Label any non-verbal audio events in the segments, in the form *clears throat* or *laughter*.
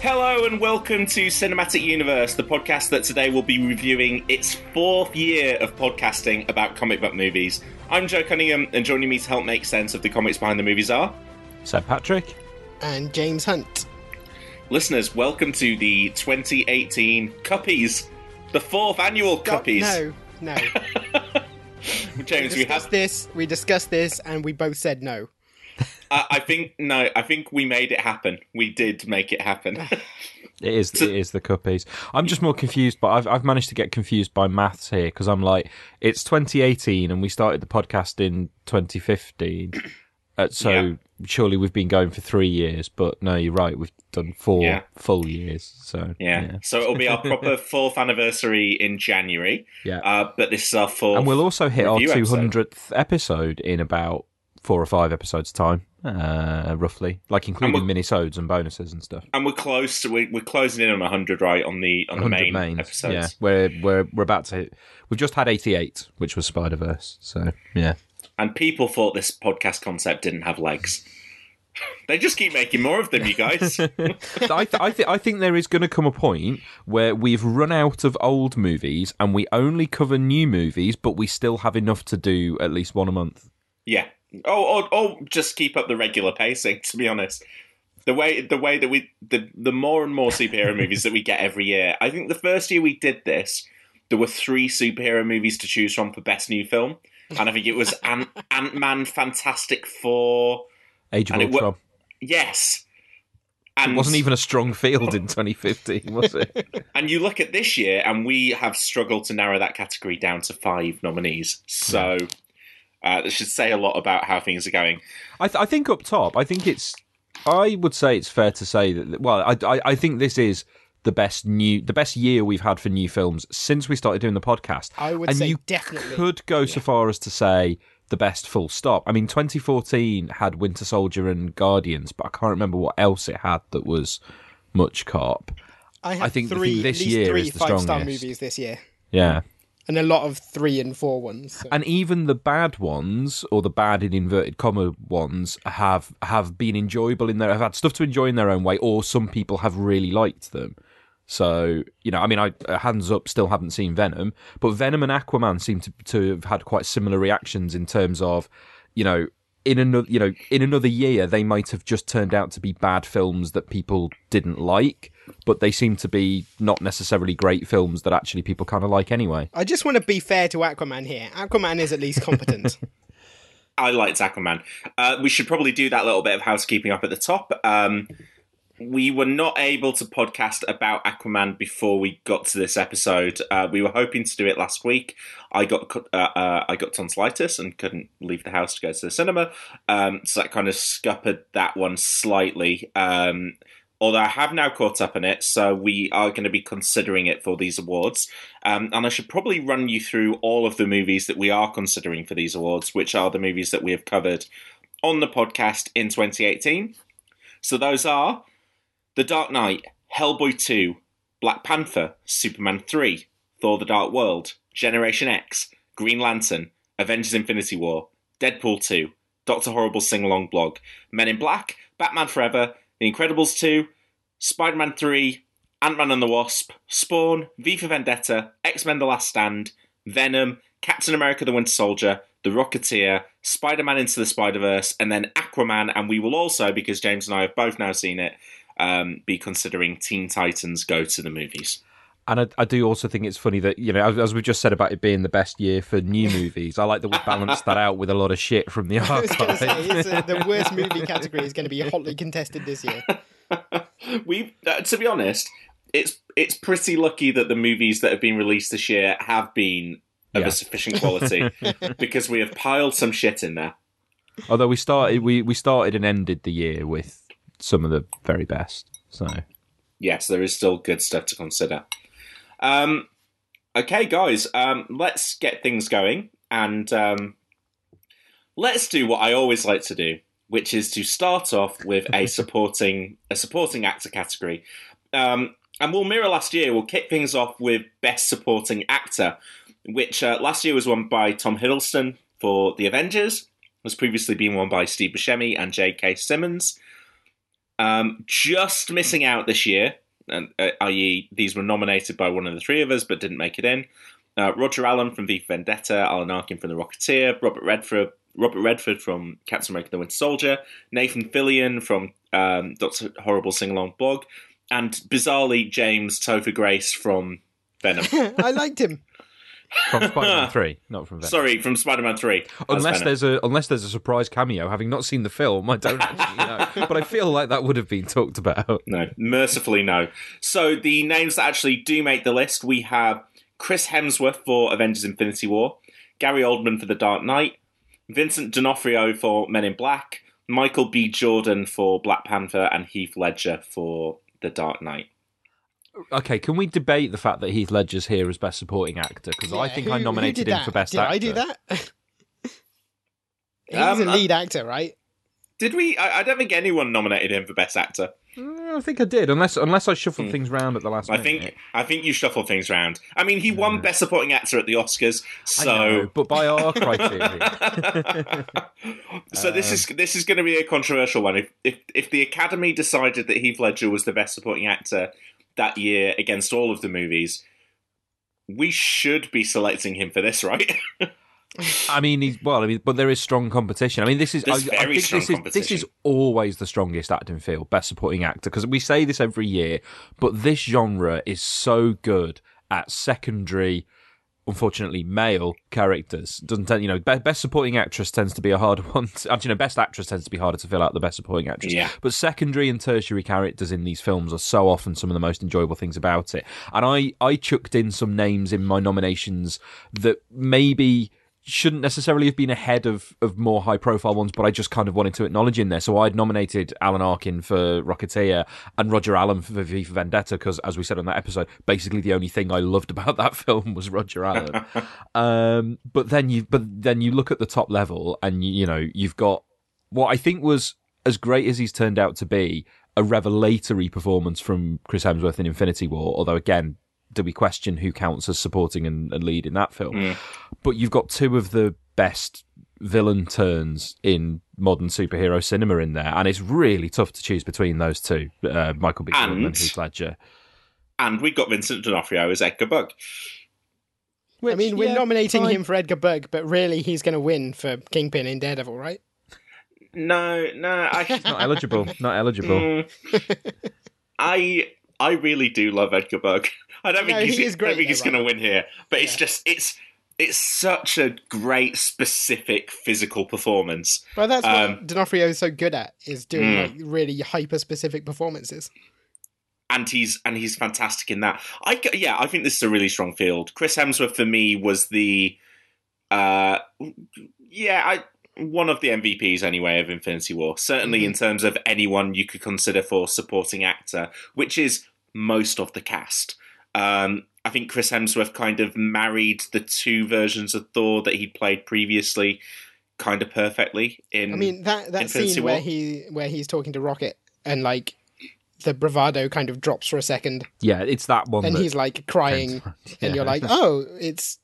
Hello and welcome to Cinematic Universe, the podcast that today will be reviewing its fourth year of podcasting about comic book movies. I'm Joe Cunningham, and joining me to help make sense of the comics behind the movies are Seb Patrick, and James Hunt. listeners. Welcome to the 2018 Cuppies, the fourth annual Go- Cuppies. No, *laughs* no. James, we we discussed have. this. We discussed this, and we both said no. *laughs* I I think no. I think we made it happen. We did make it happen. *laughs* it is it is the cuppies. I'm just more confused, but I've I've managed to get confused by maths here because I'm like, it's 2018 and we started the podcast in 2015, *clears throat* uh, so Yeah. surely we've been going for three years. But no, you're right, we've done four Yeah. full years. So Yeah. So it'll be our proper *laughs* fourth anniversary in January. Yeah. Uh, but this is our fourth. and we'll also hit our review episode. 200th episode in about four or five episodes time, uh, roughly, like including minisodes and bonuses and stuff. And we're close. To, we're, we're closing in on hundred, right? On the on the 100 main mains, episodes. Yeah, we're we're we're about to. Hit, we've just had 88, which was Spider Verse. So yeah, And people thought this podcast concept didn't have legs. *laughs* they just keep making more of them, you guys. *laughs* I th- I, th- I think there is going to come a point where we've run out of old movies and we only cover new movies, but we still have enough to do at least one a month. yeah. Oh, or, or just keep up the regular pacing. To be honest, the way the way that we the the more and more superhero movies that we get every year. I think the first year we did this, there were three superhero movies to choose from for best new film, and I think it was Ant *laughs* Ant Man, Fantastic Four. Age of And it wa- Ultron. Yes. It And wasn't even a strong field in 2015, was it? *laughs* And you look at this year, and we have struggled to narrow that category down to five nominees. So uh, that should say a lot about how things are going. I, th- I think up top, I think it's. I would say it's fair to say that. Well, I, I, I think this is the best new, the best year we've had for new films since we started doing the podcast. I would and say you definitely. could go so far as to say the best full stop. I mean, 2014 had Winter Soldier and Guardians, but I can't remember what else it had that was much cop. I, have I think- I think three, this at least year three is the five-star strongest. movies this year, Yeah. And a lot of three and four ones. so- and even the bad ones or the bad in inverted comma ones have have been enjoyable in their have had stuff to enjoy in their own way or some people have really liked them so you know i mean i uh, hands up still haven't seen venom but venom and aquaman seem to, to have had quite similar reactions in terms of you know in another you know in another year they might have just turned out to be bad films that people didn't like but they seem to be not necessarily great films that actually people kind of like anyway I just want to be fair to Aquaman here. Aquaman is at least competent. *laughs* I liked Aquaman. Uh, we should probably do that little bit of housekeeping up at the top. Um, we were not able to podcast about Aquaman before we got to this episode. Uh, we were hoping to do it last week. I got uh, uh, I got tonsillitis and couldn't leave the house to go to the cinema, um, so that kind of scuppered that one slightly. Um, although I have now caught up on it, so we are going to be considering it for these awards. Um, and I should probably run you through all of the movies that we are considering for these awards, which are the movies that we have covered on the podcast in 2018. So those are The Dark Knight, Hellboy 2, Black Panther, Superman 3, Thor the Dark World, Generation X, Green Lantern, Avengers Infinity War, Deadpool 2, Doctor Horrible Sing Along Blog, Men in Black, Batman Forever, The Incredibles 2, Spider Man 3, Ant Man and the Wasp, Spawn, V for Vendetta, X Men The Last Stand, Venom, Captain America the Winter Soldier, The Rocketeer, Spider Man Into the Spider Verse, and then Aquaman. And we will also, because James and I have both now seen it, um, be considering Teen Titans Go to the movies. And I, I, do also think it's funny that you know, as, as we just said about it being the best year for new *laughs* movies, I like that we balanced that out with a lot of shit from the *laughs* archive. uh, *laughs* the worst movie category is going to be hotly contested this year. we, uh, to be honest, it's it's pretty lucky that the movies that have been released this year have been of yeah. a sufficient quality because we have piled some shit in there. Although we started, we we started and ended the year with some of the very best. So yes, there is still good stuff to consider. Um, okay, guys, um, let's get things going and um, let's do what I always like to do, which is to start off with a *laughs* supporting a supporting actor category. Um, and we'll mirror last year. We'll kick things off with best supporting actor, which uh, last year was won by Tom Hiddleston for The Avengers. Was previously been won by Steve Buscemi and J.K. Simmons. Um, just missing out this year and uh, i.e., these were nominated by one of the three of us but didn't make it in. Uh, Roger Allam from V Vendetta, Alan Arkin from The Rocketeer, Robert Redford, Robert Redford from Captain America: The Winter Soldier, Nathan Fillion from um, Doctor Horrible Sing Along Blog, and bizarrely James Topher Grace from Venom. *laughs* I liked him from Spider-Man *laughs* Three, not from Venom. Sorry, from Spider-Man Three. Unless there's a unless there's a surprise cameo. Having not seen the film, I don't actually know, *laughs* but I feel like that would have been talked about. No, mercifully no. So the names that actually do make the list, we have Chris Hemsworth for Avengers: Infinity War, Gary Oldman for The Dark Knight, Vincent D'Onofrio for Men in Black, Michael B. Jordan for Black Panther, and Heath Ledger for The Dark Knight okay, can we debate the fact that Heath Ledger's here as best supporting actor? Because yeah, I think who, I nominated him that? for best did actor. I do that? *laughs* He's um, a lead actor, right? Did we? I, I, don't think anyone nominated him for best actor. Mm, I think I did, unless unless I shuffled hmm. things around at the last. I minute. think I think you shuffled things around. I mean, he won Best Supporting Actor at the Oscars, so know, but by our *laughs* criteria. so um, this is this is going to be a controversial one. If, if if the Academy decided that Heath Ledger was the Best Supporting Actor that year against all of the movies, we should be selecting him for this, right? *laughs* I mean, he's well. I mean, but there is strong competition. I mean, this is I, I strong this is. This is always the strongest acting field, best supporting actor, because we say this every year. But this genre is so good at secondary unfortunately male characters. Doesn't tend, you know best supporting actress tends to be a hard *laughs* one to, actually no best actress tends to be harder to fill out the best supporting actress. Yeah. but secondary and tertiary characters in these films are so often some of the most enjoyable things about it. And i i chucked in some names in my nominations that maybe shouldn't necessarily have been ahead of, of more high profile ones, but I just kind of wanted to acknowledge in there. So I'd nominated Alan Arkin for Rocketeer and Roger Allam for V for Vendetta because, as we said on that episode, basically the only thing I loved about that *laughs* film was Roger Allam. *laughs* um, but then you but then you look at the top level and you, you know you've got what I think was as great as he's turned out to be a revelatory performance from Chris Hemsworth in Infinity War. Although again, do we question who counts as supporting and, and lead in that film? Mm. But you've got two of the best villain turns in modern superhero cinema in there, and it's really tough to choose between those two, uh, Michael B. Jordan and, and Heath Ledger. And we've got Vincent D'Onofrio as Edgar Bug. Which, I mean, we're yeah, nominating fine. him for Edgar Bug, but really he's going to win for Kingpin in Daredevil, right? No, no, I... *laughs* not eligible. Not eligible. Mm. I I really do love Edgar Bug. *laughs* I don't think no, he's, he great, think he's going to win here, but yeah. it's just it's it's such a great specific physical performance. But that's um, what D'Onofrio is so good at is doing mm. like really hyper specific performances. And he's and he's fantastic in that. I yeah, I think this is a really strong field. Chris Hemsworth for me was the uh yeah, I one of the MVPs anyway of Infinity War. Certainly mm-hmm. in terms of anyone you could consider for supporting actor, which is most of the cast. Um, I think Chris Hemsworth kind of married the two versions of Thor that he'd played previously kind of perfectly in I mean that that Infinity scene War. where he where he's talking to Rocket and like the bravado kind of drops for a second. Yeah, it's that one. And that he's like crying *laughs* yeah. and you're like, "Oh, it's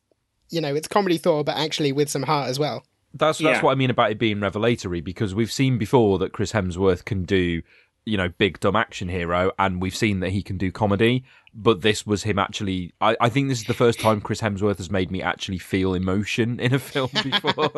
you know, it's comedy Thor but actually with some heart as well." That's that's yeah. what I mean about it being revelatory because we've seen before that Chris Hemsworth can do you know, big dumb action hero, and we've seen that he can do comedy. But this was him actually. I, I think this is the first time Chris Hemsworth has made me actually feel emotion in a film *laughs* before.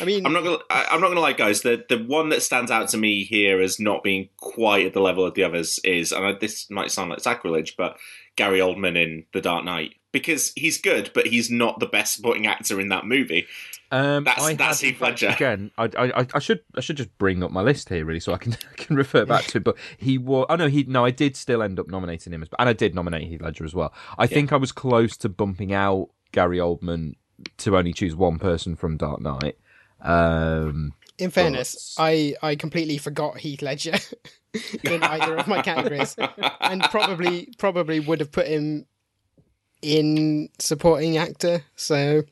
I mean, I'm not gonna. I, I'm not gonna lie, guys. The the one that stands out to me here as not being quite at the level of the others is, and I, this might sound like sacrilege, but Gary Oldman in The Dark Knight because he's good, but he's not the best supporting actor in that movie. Um, That's- I that's had- Heath Ledger. Again, I, I, I should I should just bring up my list here really, so I can *laughs* I can refer back to it. But he was. Oh no, he no, I did still end up nominating him as, and I did nominate Heath Ledger as well. I think I was close to bumping out Gary Oldman to only choose one person from Dark Knight. Um, in fairness, I I completely forgot Heath Ledger *laughs* in either of my *laughs* categories, and probably probably would have put him in supporting actor. So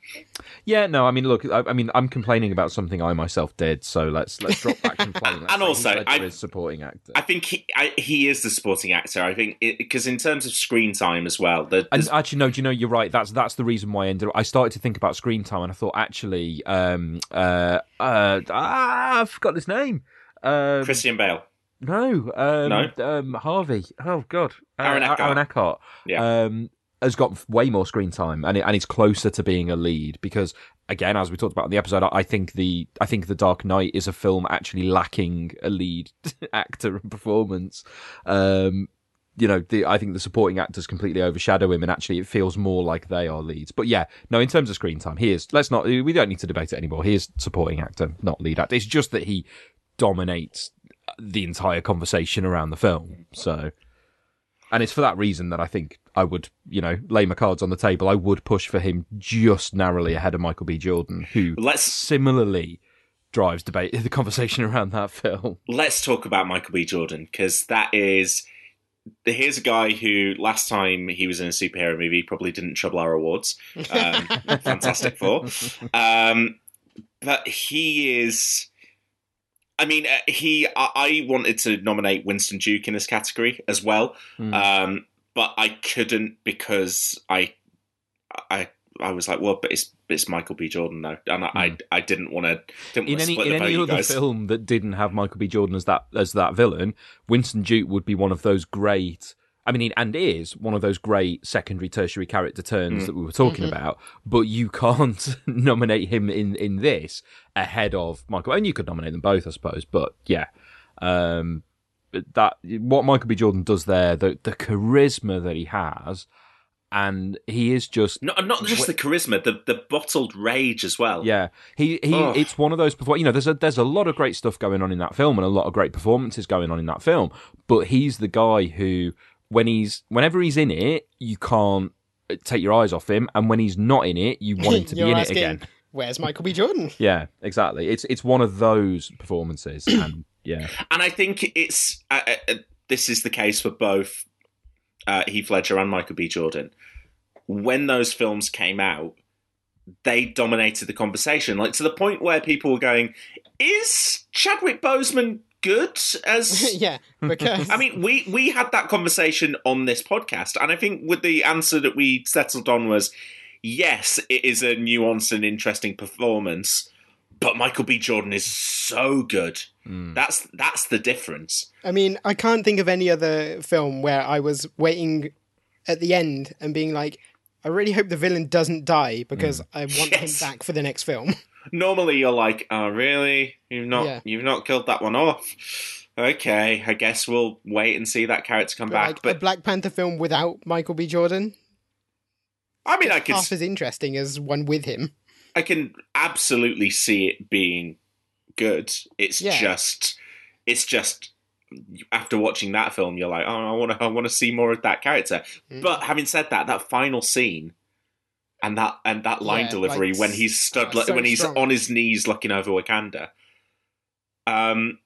yeah, no, I mean, look, I, I mean, I'm complaining about something I myself did, so let's let's drop that *laughs* complaining. Let's And also, Heath Ledger I- is supporting actor. I think he I, he is the supporting actor. I think because in terms of screen time as well, the, And actually, no. Do you know you're right? That's that's the reason why I ended. I started to think about screen time, and I thought actually, um, uh, uh, ah, I forgot his name. Um, Christian Bale. no, um, No? um, Harvey. Oh God, uh, Aaron Eckhart. Aaron Eckhart. Yeah. Um, has got way more screen time, and it, and he's closer to being a lead because, again, as we talked about in the episode, I, I think the I think the Dark Knight is a film actually lacking a lead *laughs* actor and performance. Um, you know, the, I think the supporting actors completely overshadow him, and actually, it feels more like they are leads. But yeah, no, in terms of screen time, he is. Let's not. We don't need to debate it anymore. He is supporting actor, not lead actor. It's just that he dominates the entire conversation around the film. So, and it's for that reason that I think I would, you know, lay my cards on the table. I would push for him just narrowly ahead of Michael B. Jordan, who Let's similarly drives debate *laughs* the conversation around that film. let's talk about Michael B. Jordan because that is here's a guy who last time he was in a superhero movie probably didn't trouble our awards. Um, *laughs* Fantastic Four, um, but he is. I mean, uh, he. I, I wanted to nominate Winston Duke in this category as well, Hmm. um, but I couldn't because I, I, I was like, well, but it's it's Michael B. Jordan though, and I, I, I didn't want to. Didn't. In any in any other guys. film that didn't have Michael B. Jordan as that as that villain, Winston Duke would be one of those great. I mean, and is one of those great secondary, tertiary character turns hmm. that we were talking mm-hmm. about. But you can't *laughs* nominate him in in this ahead of Michael. And you could nominate them both, I suppose. But yeah, um, that what Michael B. Jordan does there, the the charisma that he has, and he is just Not, not just the charisma, the, the bottled rage as well. yeah, he he. Ugh. It's one of those. perfor- You know, there's a there's a lot of great stuff going on in that film, and a lot of great performances going on in that film. But he's the guy who, when he's whenever he's in it, you can't uh, take your eyes off him, and when he's not in it, you want him to *laughs* be You're in it again. Where's Michael B. Jordan? Yeah, exactly. It's it's one of those performances, *clears throat* and yeah, And I think it's uh, uh, this is the case for both uh, Heath Ledger and Michael B. Jordan. When those films came out, they dominated the conversation, like to the point where people were going, "Is Chadwick Boseman good as?" *laughs* yeah, because I mean, we we had that conversation on this podcast, and I think with the answer that we settled on was yes, it is a nuanced and interesting performance, but Michael B. Jordan is so good. Mm. That's that's the difference. I mean, I can't think of any other film where I was waiting at the end and being like, I really hope the villain doesn't die because mm. I want Yes. him back for the next film. *laughs* Normally, you're like, "Oh, really? You've not Yeah. you've not killed that one off." Okay, I guess we'll wait and see that character come But back. like a But Black Panther film without Michael B. Jordan, I mean, I could half as interesting as one with him. I can absolutely see it being good. It's Yeah. just, it's just after watching that film, you're like, oh, I want to, I want to see more of that character. Mm. But having said that, that final scene and that and that line Yeah, delivery like, when he's stood, oh, so when he's strong. on his knees looking over Wakanda. Um,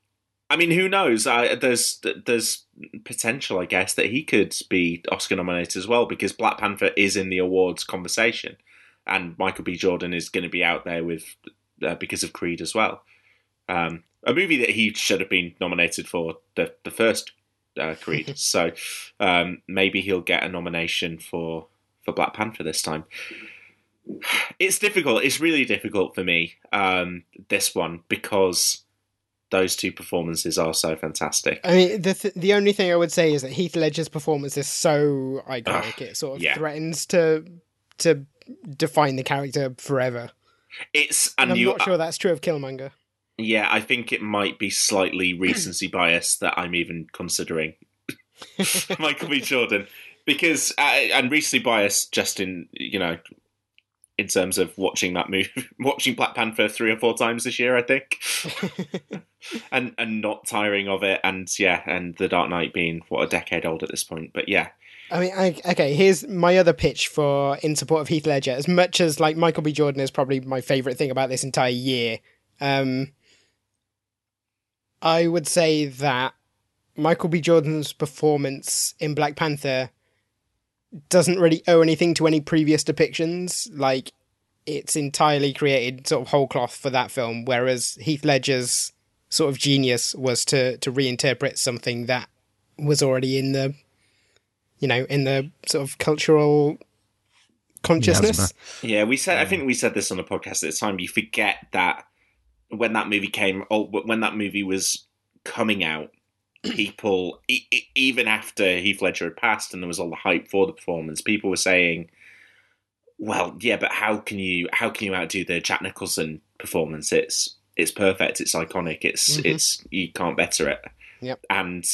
I mean, who knows? I, there's there's potential, I guess, that he could be Oscar nominated as well because Black Panther is in the awards conversation, and Michael B. Jordan is going to be out there with uh, because of Creed as well. Um, a movie that he should have been nominated for the the first uh, Creed, *laughs* so um, maybe he'll get a nomination for for Black Panther this time. It's difficult. It's really difficult for me. Um, this one because those two performances are so fantastic. I mean, the th- the only thing I would say is that Heath Ledger's performance is so iconic; it sort of yeah. threatens to to define the character forever. It's And and I'm you, not sure that's true of Killmonger. Yeah, I think it might be slightly *clears throat* recency bias that I'm even considering *laughs* Michael B. Jordan because uh, and recency bias just in you know in terms of watching that movie, *laughs* watching Black Panther three or four times this year, I think, *laughs* and and not tiring of it, and yeah, and The Dark Knight being what a decade old at this point, but yeah, I mean, I, okay. Here's my other pitch for in support of Heath Ledger. As much as like Michael B. Jordan is probably my favorite thing about this entire year, um, I would say that Michael B. Jordan's performance in Black Panther doesn't really owe anything to any previous depictions. Like, it's entirely created sort of whole cloth for that film, whereas Heath Ledger's sort of genius was to to reinterpret something that was already in the you know in the sort of cultural consciousness. Yeah, we said. I think we said this on the podcast at the time. You forget that when that movie came, or when that movie was coming out, *clears throat* people, e- e- even after Heath Ledger had passed and there was all the hype for the performance, people were saying, "Well, yeah, but how can you how can you outdo the Jack Nicholson performance? It's it's perfect. It's iconic. It's Mhm. it's you can't better it." Yep. And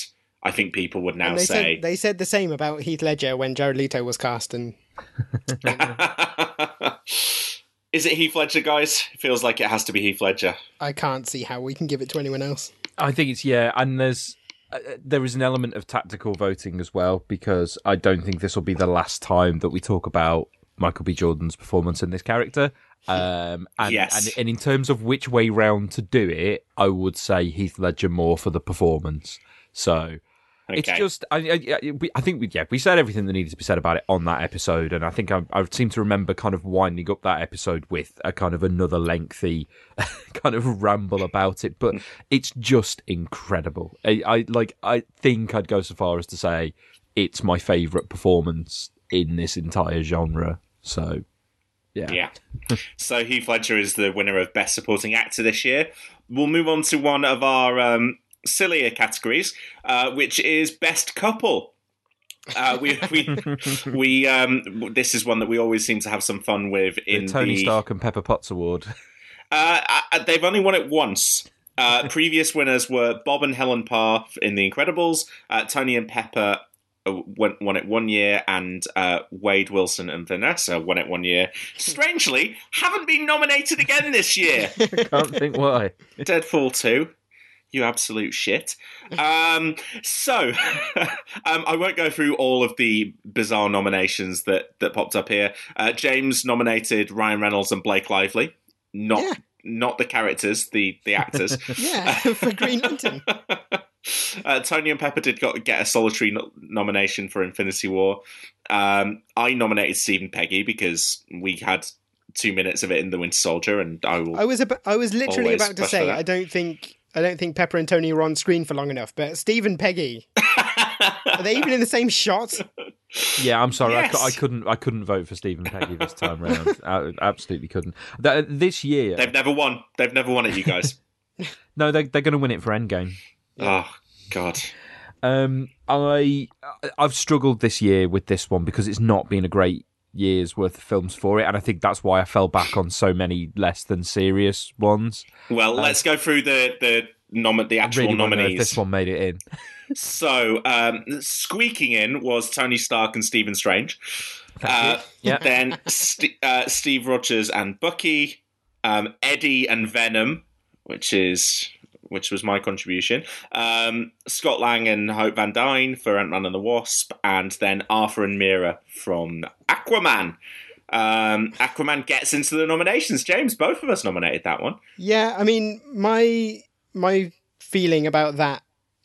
I think people would now they say, said they said the same about Heath Ledger when Jared Leto was cast, and *laughs* *laughs* *laughs* Is it Heath Ledger, guys? It feels like it has to be Heath Ledger. I can't see how we can give it to anyone else. I think it's yeah, and there's uh, there is an element of tactical voting as well because I don't think this will be the last time that we talk about Michael B. Jordan's performance in this character. Um, and, Yes. and and in terms of which way round to do it, I would say Heath Ledger more for the performance. So it's just I, I, I- we- I think we, yeah we said everything that needed to be said about it on that episode, and I think I, I seem to remember kind of winding up that episode with a kind of another lengthy *laughs* kind of ramble about it. But it's just incredible. I, I like I think I'd go so far as to say it's my favourite performance in this entire genre. So yeah, Yeah. so Heath Ledger is the winner of Best Supporting Actor this year. We'll move on to one of our um, sillier categories, uh, which is Best Couple. Uh, we we *laughs* we um, this is one that we always seem to have some fun with in the Tony the Stark and Pepper Potts award. Uh, uh, they've only won it once. Uh, *laughs* previous winners were Bob and Helen Parr in The Incredibles, uh, Tony and Pepper uh, won, won it one year, and uh, Wade Wilson and Vanessa won it one year. Strangely, haven't been nominated again this year. *laughs* Can't think why. Deadpool 2. You absolute shit. *laughs* Um, so, *laughs* um, I won't go through all of the bizarre nominations that, that popped up here. Uh, James nominated Ryan Reynolds and Blake Lively, not Yeah. not the characters, the the actors. *laughs* Yeah, for Green Lantern. uh, Tony and Pepper did got, get a solitary no- nomination for Infinity War. Um, I nominated Steve and Peggy because we had two minutes of it in The Winter Soldier, and I will. I was ab- I was literally about to say. I don't think I don't think Pepper and Tony were on screen for long enough, but Steve and Peggy are they even in the same shot? Yeah, I'm sorry. I, Yes. cou- I couldn't. I couldn't vote for Steve and Peggy this time *laughs* round. I absolutely couldn't. Th- This year, They've never won. They've never won it, you guys. *laughs* no, they, they're going to win it for Endgame. oh God. Um, I I've struggled this year with this one because it's not been a great year's worth of films for it, and I think that's why I fell back on so many less than serious ones. Well, let's go through the the nom- the actual really wanna know if nominees. this one made it in. *laughs* So, um, squeaking in was Tony Stark and Stephen Strange. Uh, Yeah. *laughs* Then St- uh, Steve Rogers and Bucky, um, Eddie and Venom, which is which was my contribution. Um, Scott Lang and Hope Van Dyne for Ant Man and the Wasp, and then Arthur and Mera from Aquaman. Um, Aquaman gets into the nominations. James, both of us nominated that one. Yeah, I mean my my feeling about that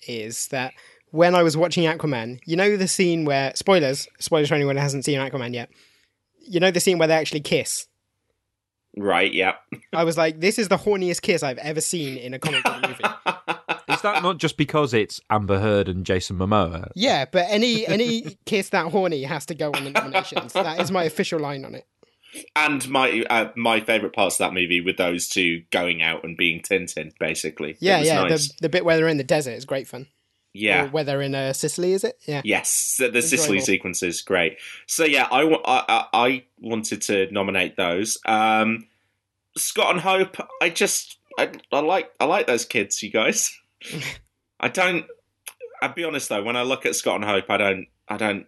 is that when I was watching Aquaman, you know the scene where spoilers, spoilers for anyone who hasn't seen Aquaman yet. You know the scene where they actually kiss. Right? Yeah. I was like, this is the horniest kiss I've ever seen in a comic book movie. *laughs* Is that not just because it's Amber Heard and Jason Momoa? Yeah, but any any kiss that horny has to go on the nominations. That is my official line on it. and my uh, my favorite parts of that movie with those two going out and being Tintin, basically. Yeah, yeah. nice. The the bit where they're in the desert is great fun. Yeah. Or where they're in uh, Sicily, is it? Yeah. Yes, the, the Sicily sequence is great. So yeah, I, I, I I wanted to nominate those. Um, Scott and Hope. I just I, I like I like those kids. You guys. *laughs* I don't. I'll be honest though. When I look at Scott and Hope, I don't. I don't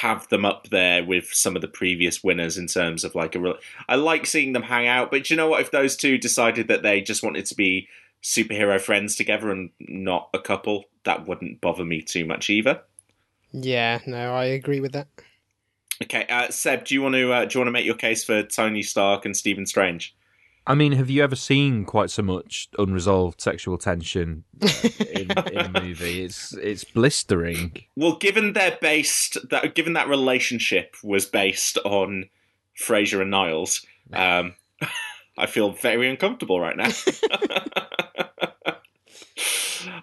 have them up there with some of the previous winners in terms of like a real. I like seeing them hang out, but you know what? If those two decided that they just wanted to be superhero friends together and not a couple, that wouldn't bother me too much either. Yeah, no, I agree with that. Okay, uh, Seb, do you want to uh, do you want to make your case for Tony Stark and Stephen Strange? I mean, have you ever seen quite so much unresolved sexual tension in, *laughs* in a movie? It's it's blistering. Well, given they're based that given that relationship was based on Frasier and Niles, um, *laughs* I feel very uncomfortable right now. *laughs*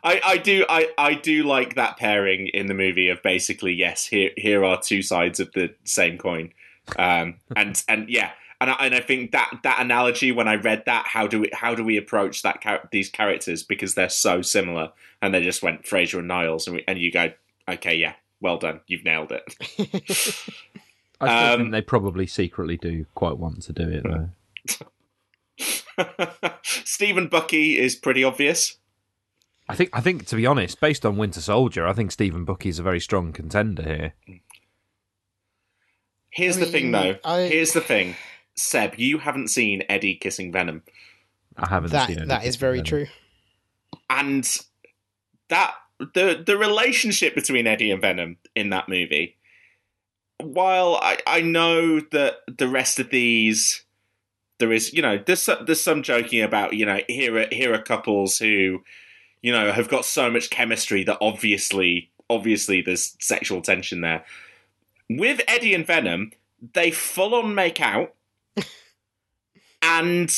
I, I do I, I do like that pairing in the movie of basically yes here here are two sides of the same coin, um, *laughs* and and yeah and I, and I think that that analogy when I read that how do we how do we approach that char- these characters because they're so similar and they just went Frasier and Niles and we, and you go okay yeah well done you've nailed it *laughs* I Um, think they probably secretly do quite want to do it though. *laughs* Steve and Bucky is pretty obvious I think I think to be honest, based on Winter Soldier, I think Steve and Bucky is a very strong contender here. here's I the thing though I- here's the thing Seb you haven't seen Eddie kissing Venom I haven't That seen that is very true. and that the the relationship between Eddie and Venom in that movie. While I, I know that the rest of these, there is you know there's some, there's some joking about you know here are here are couples who, you know, have got so much chemistry that obviously obviously there's sexual tension there. With Eddie and Venom, they full on make out, *laughs* and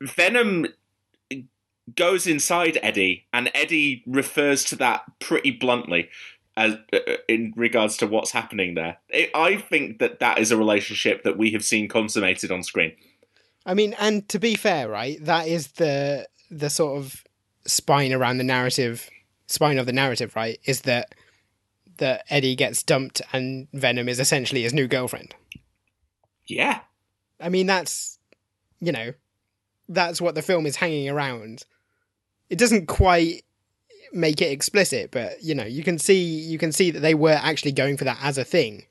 Venom goes inside Eddie, and Eddie refers to that pretty bluntly as uh, in regards to what's happening there. It, I think that that is a relationship that we have seen consummated on screen. I mean, and to be fair, right, that is the the sort of spine around the narrative, spine of the narrative, right, is that that Eddie gets dumped and Venom is essentially his new girlfriend. Yeah, I mean, that's you know, that's what the film is hanging around. It doesn't quite make it explicit, but you know, you can see you can see that they were actually going for that as a thing.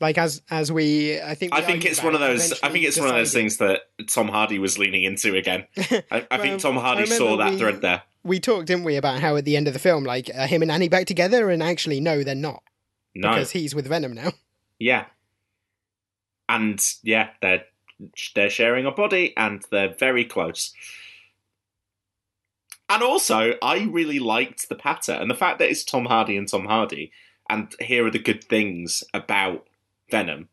Like as as we, I think I think it's one of those. I think it's one of those things that Tom Hardy was leaning into again. *laughs* I, I Well, think Tom Hardy saw that we- thread there. we talked, didn't we, about how at the end of the film, like uh, him and Annie back together, and actually, no, they're not No, because he's with Venom now. *laughs* yeah, and yeah, they're they're sharing a body, and they're very close. And also, I really liked the patter and the fact that it's Tom Hardy and Tom Hardy, and here are the good things about Venom.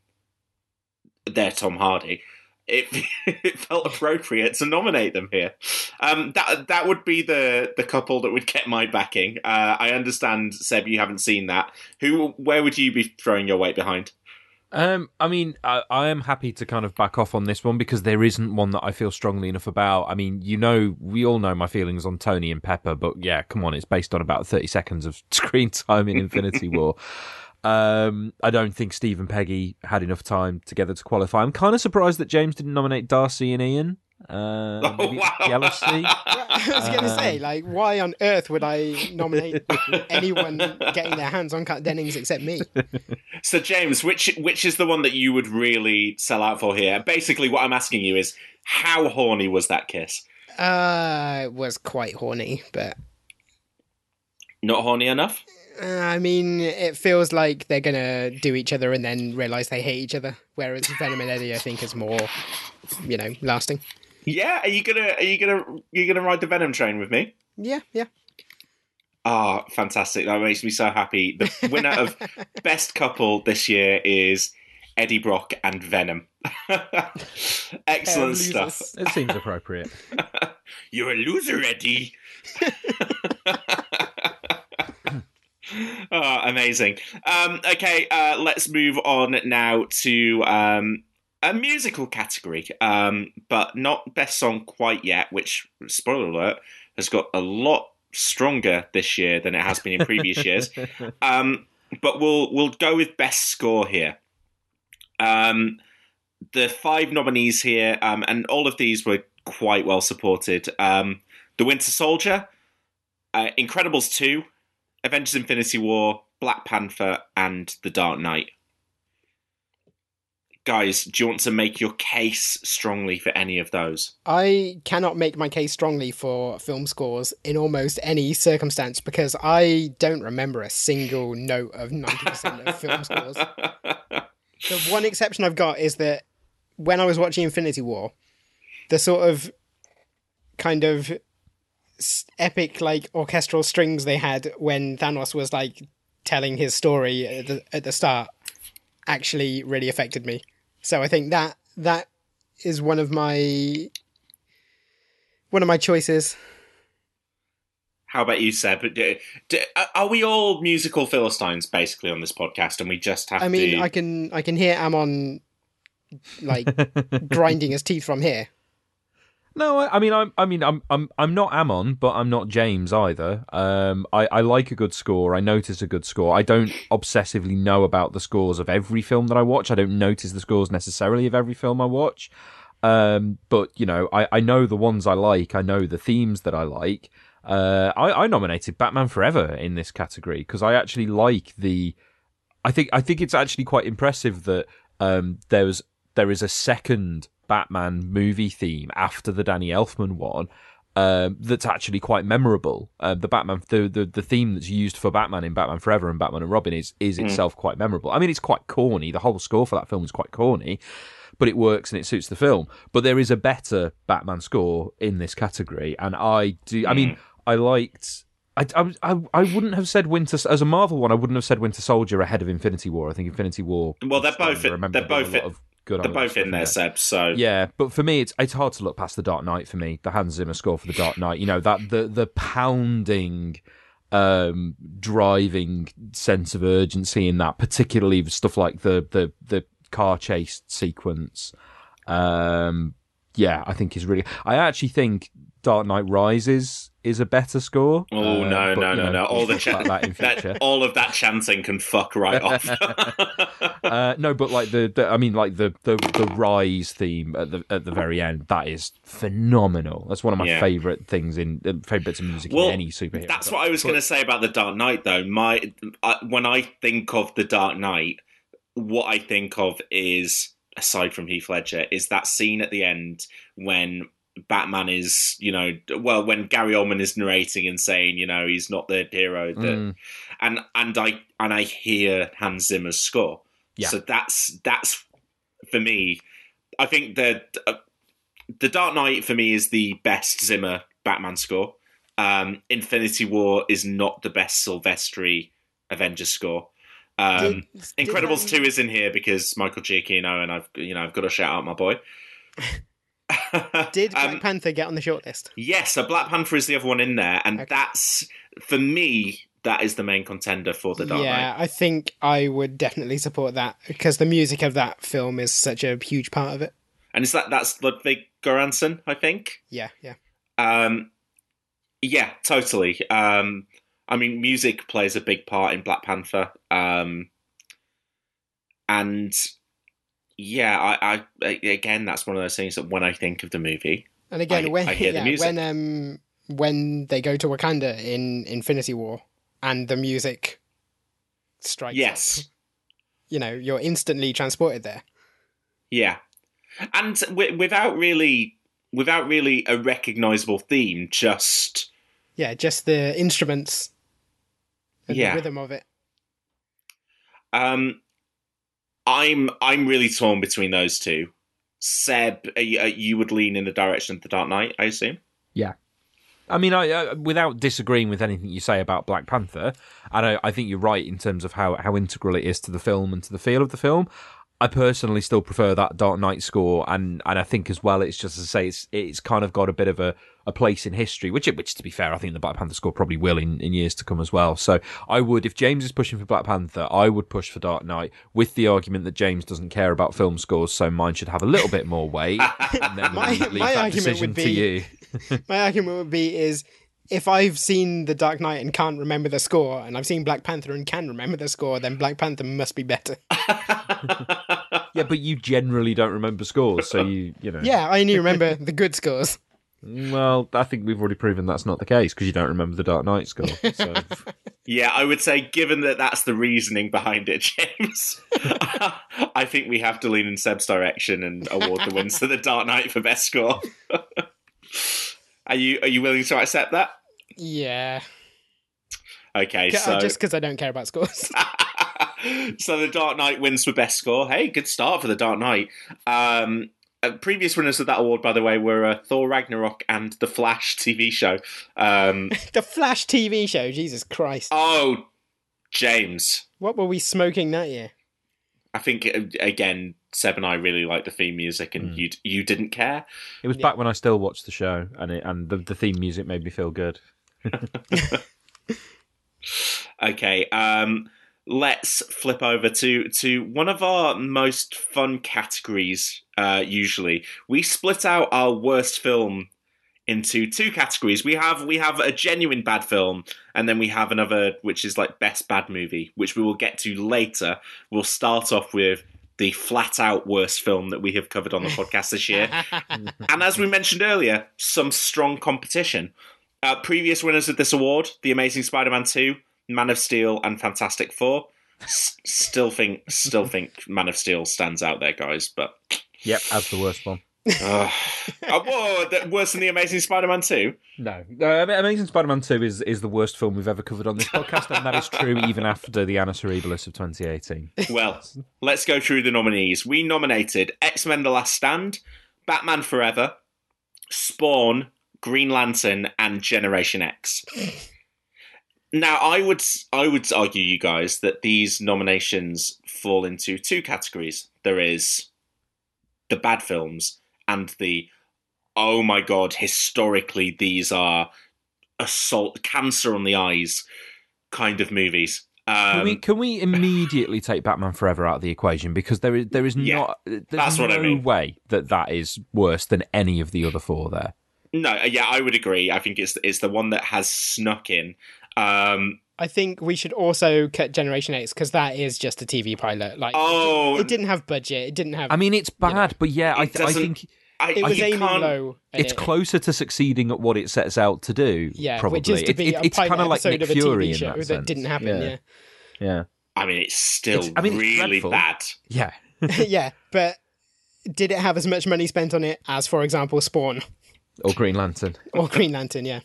They're Tom Hardy. It, *laughs* it felt appropriate to nominate them here. Um, that that would be the the couple that would get my backing. Uh, I understand, Seb, you haven't seen that. Who, where would you be throwing your weight behind? Um, I mean, I, I am happy to kind of back off on this one because there isn't one that I feel strongly enough about. I mean, you know, we all know my feelings on Tony and Pepper, but yeah, come on, it's based on about 30 seconds of *laughs* screen time in Infinity War. Um, I don't think Steve and Peggy had enough time together to qualify. I'm kind of surprised that James didn't nominate Darcy and Ian. Uh, *laughs* maybe wow. jealousy. *laughs* I was going to say, like, why on earth would I nominate *laughs* anyone getting their hands on Kat Dennings except me? So, James, which which is the one that you would really sell out for here? Basically, what I'm asking you is, how horny was that kiss? Uh, it was quite horny, but Not horny enough? uh, I mean, it feels like they're gonna do each other and then realize they hate each other. Whereas Venom and Eddie, I think, is more, you know, lasting. Yeah. Are you gonna are you gonna are you gonna ride the Venom train with me? Yeah, yeah. Ah, fantastic! That makes me so happy. The winner of *laughs* best couple this year is Eddie Brock and Venom. *laughs* Excellent stuff. It seems appropriate. *laughs* You're a loser, Eddie. oh, amazing. Um, okay, uh, let's move on now to um, a musical category, um, but not best song quite yet. Which, spoiler alert, has got a lot stronger this year than it has been in previous years. *laughs* Um, but we'll we'll go with best score here. Um, the five nominees here, um, and all of these were quite well supported. Um, the Winter Soldier, uh, Incredibles 2, Avengers Infinity War, Black Panther, and The Dark Knight. Guys, do you want to make your case strongly for any of those? I cannot make my case strongly for film scores in almost any circumstance because I don't remember a single note of 90% of film scores. *laughs* The one exception I've got is that when I was watching Infinity War, the sort of kind of epic like orchestral strings they had when Thanos was like telling his story at the, at the start actually really affected me. So I think that that is one of my one of my choices. How about you, Seb? Do, do, are we all musical philistines basically on this podcast, and we just have? I mean, to... I can I can hear Amon like *laughs* grinding his teeth from here. No, I, I, mean, I'm, I mean, I'm, I'm, I'm not Amon, but I'm not James either. Um, I, I like a good score. I notice a good score. I don't obsessively know about the scores of every film that I watch. I don't notice the scores necessarily of every film I watch. Um, but you know, I, I know the ones I like. I know the themes that I like. Uh, I, I nominated Batman Forever in this category because I actually like the. I think I think it's actually quite impressive that um, there was there is a second Batman movie theme after the Danny Elfman one. Um, that's actually quite memorable. Uh, the Batman, the, the the theme that's used for Batman in Batman Forever and Batman and Robin is is mm. itself quite memorable. I mean, it's quite corny. The whole score for that film is quite corny, but it works and it suits the film. But there is a better Batman score in this category, and I do. Mm. I mean, mm. I liked. I, I, I wouldn't have said Winter as a Marvel one. I wouldn't have said Winter Soldier ahead of Infinity War. I think Infinity War. Well, they're both. They're both. Of, good. They're both in there, Seb. So yeah, but for me, it's it's hard to look past the Dark Knight. For me, the Hans Zimmer score for the Dark Knight. You know that the the pounding, um, driving sense of urgency in that, particularly stuff like the the the car chase sequence. Um, yeah, I think is really. I actually think Dark Knight Rises is a better score. Oh uh, no, but, no, no, know, no! All the ch- that, *laughs* that all of that chanting can fuck right *laughs* off. *laughs* uh, no, but like the, the, I mean, like the, the the Rise theme at the at the very end, that is phenomenal. That's one of my yeah. favorite things in uh, favorite bits of music well, in any superhero. That's what I was going to say about the Dark Knight, though. My uh, when I think of the Dark Knight, what I think of is aside from Heath Ledger, is that scene at the end when Batman is, you know, well, when Gary Oldman is narrating and saying, you know, he's not the hero that, mm. and and I and I hear Hans Zimmer's score. Yeah. So that's that's for me. I think that uh, the Dark Knight for me is the best Zimmer Batman score. Um, Infinity War is not the best Silvestri Avengers score. Um, did, Incredibles did two is in here because Michael Giacchino, and I've you know I've got to shout out my boy. *laughs* *laughs* Did Black um, Panther get on the shortlist? Yes, so Black Panther is the other one in there, and okay. that's for me. That is the main contender for the Dark Knight. Yeah, I think I would definitely support that because the music of that film is such a huge part of it. And is that that's Ludwig Göransson? I think. Yeah, yeah. Um, yeah, totally. Um, I mean, music plays a big part in Black Panther. Um, and yeah, I, I again, that's one of those things that when I think of the movie, and again, I, when I hear yeah, the music. when um when they go to Wakanda in Infinity War and the music strikes, yes, up, you know, you're instantly transported there. Yeah, and w- without really, without really a recognizable theme, just yeah, just the instruments, yeah, the rhythm of it. Um, I'm I'm really torn between those two. Seb, you, you, would lean in the direction of the Dark Knight, I assume. Yeah, I mean, I, uh, without disagreeing with anything you say about Black Panther, and I, I think you're right in terms of how how integral it is to the film and to the feel of the film. I personally still prefer that Dark Knight score, and and I think as well, it's just to say it's it's kind of got a bit of a, a place in history, which which to be fair, I think the Black Panther score probably will in, in years to come as well. So I would, if James is pushing for Black Panther, I would push for Dark Knight with the argument that James doesn't care about film scores, so mine should have a little bit more weight. *laughs* And then My- my that argument would to be- you. *laughs* My argument would be is if I've seen The Dark Knight and can't remember the score, and I've seen Black Panther and can remember the score, then Black Panther must be better. *laughs* Yeah, but you generally don't remember scores, so you you know. Yeah, I only remember the good scores. Well, I think we've already proven that's not the case because you don't remember the Dark Knight score. So. *laughs* Yeah, I would say, given that that's the reasoning behind it, *laughs* James, I think we have to lean in Seb's direction and award the wins to the Dark Knight for best score. are you are you willing to accept that? Yeah, Okay, Ca- so just because I don't care about scores. *laughs* *laughs* so the Dark Knight wins for best score. Hey, good start for the Dark Knight. Um, uh, previous winners of that award, by the way, were uh, Thor Ragnarok and the Flash TV show. Um, *laughs* the Flash TV show, Jesus Christ! oh, James. What were we smoking that year? I think uh, again, Seb and I really like the theme music, and you you didn't care. It was back when I still watched the show, and it, and the, the theme music made me feel good. *laughs* Okay, um, let's flip over to to one of our most fun categories. Uh, usually, we split out our worst film into two categories. We have we have a genuine bad film, and then we have another which is like best bad movie, which we will get to later. We'll start off with the flat out worst film that we have covered on the podcast this year. *laughs* and as we mentioned earlier, some strong competition. Uh, previous winners of this award: The Amazing Spider-Man Two, Man of Steel, and Fantastic Four. S- still think, still think Man of Steel stands out there, guys. But Yep, as the worst one. uh, whoa, worse than The Amazing Spider-Man Two. No, uh, Amazing Spider-Man Two is is the worst film we've ever covered on this podcast, and that is true even after the Anna Cerebalis of 2018. Well, let's go through the nominees. We nominated X-Men: The Last Stand, Batman Forever, Spawn, Green Lantern, and Generation X. Now, I would I would argue, you guys, that these nominations fall into two categories. There is the bad films and the oh my god, historically these are assault cancer on the eyes kind of movies. Um, Can we can we immediately take Batman Forever out of the equation because there is there is Yeah, not there's that's what no I mean. way that that is worse than any of the other four there. No, uh, yeah, I would agree. I think it's it's the one that has snuck in. Um, I think we should also cut Generation X because that is just a TV pilot. Like, oh, it didn't have budget. It didn't have. I mean, it's bad, but yeah, I, th- I think I, it was you aiming can't- low. it's it- closer to succeeding at what it sets out to do. Yeah, probably. which is to be it- a it's kind of like Nick of a Fury TV in that, that, sense. didn't happen. Yeah, yeah, I mean, it's still It's- I mean, really dreadful. bad. yeah. *laughs* yeah. But did it have as much money spent on it as, for example, Spawn Or Green Lantern. *laughs* or Green Lantern? Yeah.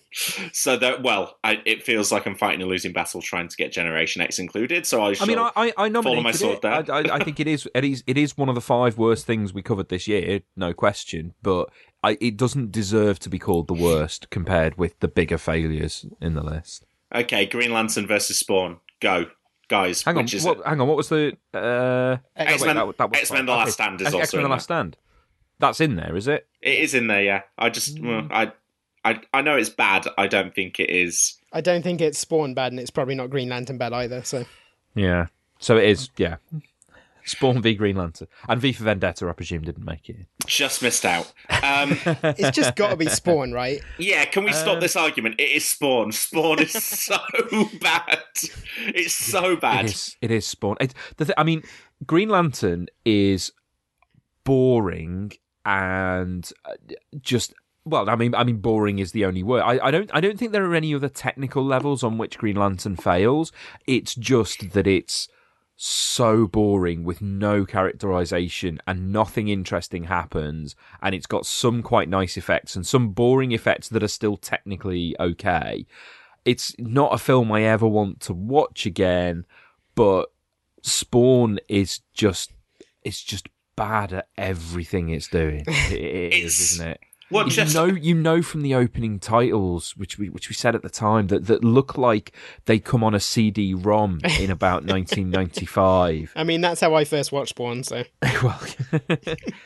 So that well, I, it feels like I'm fighting a losing battle trying to get Generation X included. So I, I mean, shall- I, I, I nominated my sword it. there. I, I, I think it is, it is, it is one of the five worst things we covered this year, no question. But I, it doesn't deserve to be called the worst compared with the bigger failures in the list. okay, Green Lantern versus Spawn. Go, guys. Hang on, which is what, it? hang on. What was the uh, X-Men- that- that X-Men. The Last Stand is X- also X-Men: The. Last Stand. That's in there, is it? It is in there. Yeah, I just well, Mm. I. I, I know it's bad. I don't think it is. I don't think it's Spawn bad, and it's probably not Green Lantern bad either. So Yeah. So it is. Yeah. Spawn v Green Lantern and V for Vendetta, I presume, didn't make it. Just missed out. Um, *laughs* it's just got to be Spawn, right? yeah, can we Uh, stop this argument? It is Spawn. Spawn is *laughs* so bad. It's so bad. It is. It is Spawn. It, the th- I mean, Green Lantern is boring and uh, just. Well, I mean, I mean, boring is the only word. I, I don't. I don't think there are any other technical levels on which Green Lantern fails. It's just that it's so boring with no characterization and nothing interesting happens and it's got some quite nice effects and some boring effects that are still technically okay it's not a film i ever want to watch again but spawn is just it's just bad at everything it's doing it, *laughs* it is It's- isn't it Well, you just know, you know from the opening titles, which we which we said at the time, that that look like they come on a CD-ROM in about *laughs* 1995. I mean, that's how I first watched Spawn. So *laughs* well,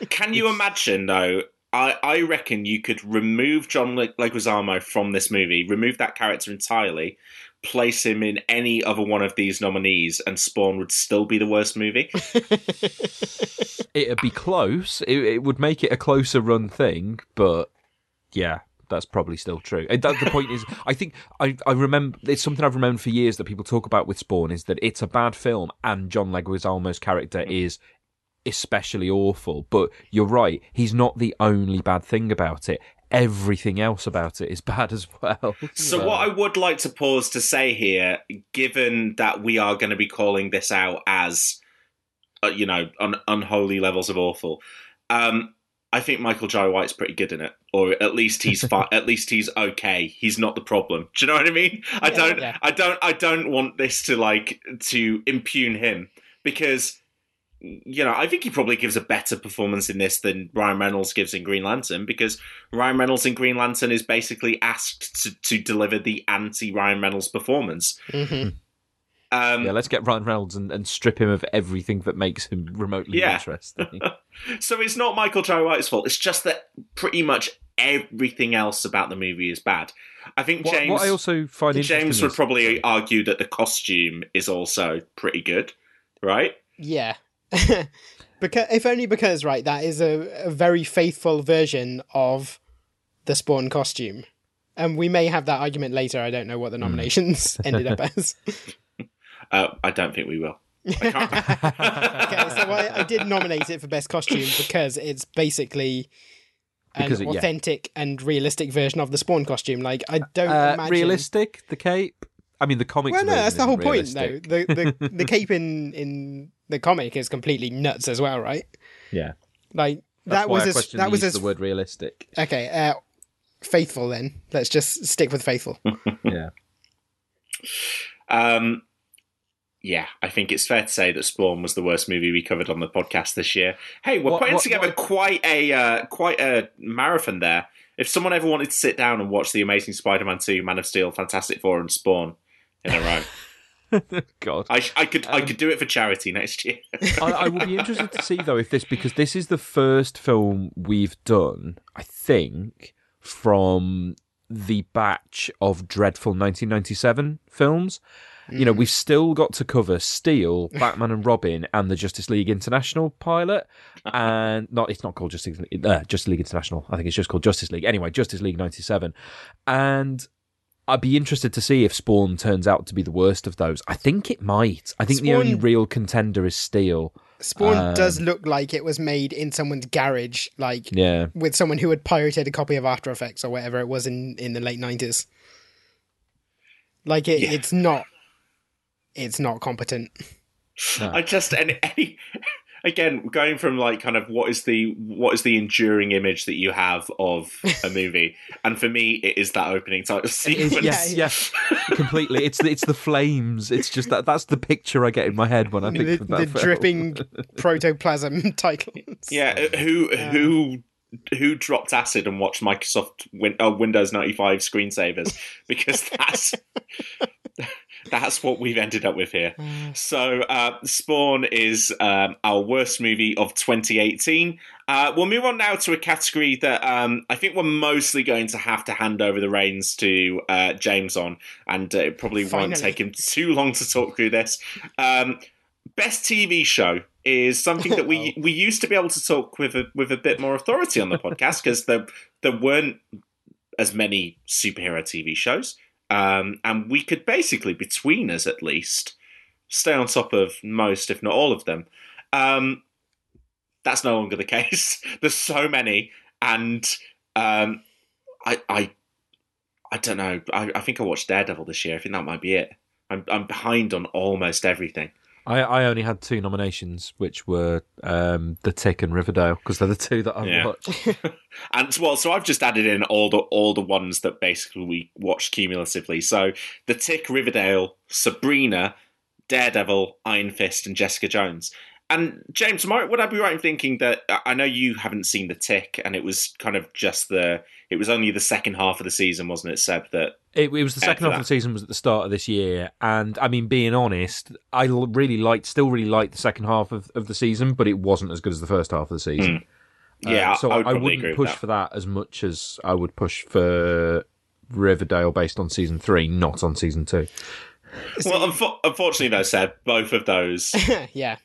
Can you imagine though? I, I reckon you could remove John Le- Leguizamo from this movie, remove that character entirely, place him in any other one of these nominees, and Spawn would still be the worst movie. *laughs* it'd be close. It, it would make it a closer run thing, but yeah, that's probably still true. And that, the point is, I think I, I remember it's something I've remembered for years that people talk about with Spawn is that it's a bad film and John Leguizamo's character mm. is especially awful. But you're right, he's not the only bad thing about it. Everything else about it is *laughs* bad as well. So, what I would like to pause to say here, given that we are going to be calling this out as, uh, you know, un- unholy levels of awful, um, I think Michael Jai White's pretty good in it, or at least he's *laughs* fi- at least he's okay. He's not the problem. Do you know what I mean? I Yeah, don't, yeah. I don't, I don't want this to like to impugn him because. You know, I think he probably gives a better performance in this than Ryan Reynolds gives in Green Lantern because Ryan Reynolds in Green Lantern is basically asked to, to deliver the anti Ryan Reynolds performance. hmm Um, yeah, let's get Ryan Reynolds and, and strip him of everything that makes him remotely Yeah. interesting. *laughs* so it's not Michael Jai White's fault. It's just that pretty much everything else about the movie is bad. I think James what I also find James would is- probably argue that the costume is also pretty good, right? Yeah. *laughs* because if only because right, that is a, a very faithful version of the Spawn costume. And we may have that argument later. I don't know what the nominations *laughs* ended up as. *laughs* Uh, I don't think we will. I can't. okay, so I, I did nominate it for best costume because it's basically an Because it- yeah. authentic and realistic version of the Spawn costume. Like I don't uh, imagine realistic. The cape. I mean, the comics. Well, no, that's the isn't whole point, though. The the *laughs* the cape in in the comic is completely nuts as well, right? Yeah, Like that's that why was I as that the was as the word realistic. okay. Uh, faithful then. Let's just stick with faithful. *laughs* yeah. Um, yeah, I think it's fair to say that Spawn was the worst movie we covered on the podcast this year. Hey, we're What- putting what- together what- quite a uh, quite a marathon there. If someone ever wanted to sit down and watch The Amazing Spider-Man 2, Man of Steel, Fantastic Four, and Spawn in a row, *laughs* God. I, I could I Um, could do it for charity next year. I, I will be *laughs* interested to see though if this because this is the first film we've done, I think, from the batch of dreadful 1997 films. You know, we've still got to cover Steel, Batman and Robin, and the Justice League International pilot, and not it's not called Justice uh, Justice League International. I think it's just called Justice League. Anyway, Justice League '97, and I'd be interested to see if Spawn turns out to be the worst of those. I think it might. I think the only real contender is Steel. Spawn Um, does look like it was made in someone's garage, like Yeah. with someone who had pirated a copy of After Effects or whatever it was in in the late nineties. Like it, Yeah. it's not. It's not competent. I just and any again going from like kind of what is the what is the enduring image that you have of a *laughs* movie, and for me it is that opening title sequence. yes, yes, *laughs* completely. It's the, it's the flames. It's just that that's the picture I get in my head when I think The, of that the film. dripping *laughs* protoplasm titles. Yeah, uh, who who who dropped acid and watched Microsoft Win- uh, Windows ninety five screensavers because that's that's what we've ended up with here. So, uh, Spawn is um, our worst movie of 2018. Uh, we'll move on now to a category that um, I think we're mostly going to have to hand over the reins to uh, James on, and uh, it probably won't take him too long to talk through this. Um, best TV show is something that we we used to be able to talk with a, with a bit more authority on the podcast because there there weren't as many superhero TV shows, um, and we could basically between us at least stay on top of most, if not all of them. Um, that's no longer the *laughs* case. There's so many, and um, I I I don't know. I, I think I watched Daredevil this year. I think that might be it. I'm I'm behind on almost everything. I, I only had two nominations, which were um, The Tick and Riverdale, because they're the two that I've Yeah. watched. *laughs* And well, so I've just added in all the all the ones that basically we watched cumulatively. So The Tick, Riverdale, Sabrina, Daredevil, Iron Fist, and Jessica Jones. And James, would I be right in thinking that I know you haven't seen the tick, and it was kind of just the it was only the second half of the season, wasn't it, Seb? That it, it was the second half of the season was at the start of this year, and I mean, being honest, I really liked, still really liked the second half of, of the season, but it wasn't as good as the first half of the season. Mm. Yeah, uh, so I, would wouldn't push that. for that as much as I would push for Riverdale based on season three, not on season two. Well, unfo- unfortunately, though, Seb, both of those. *laughs* yeah,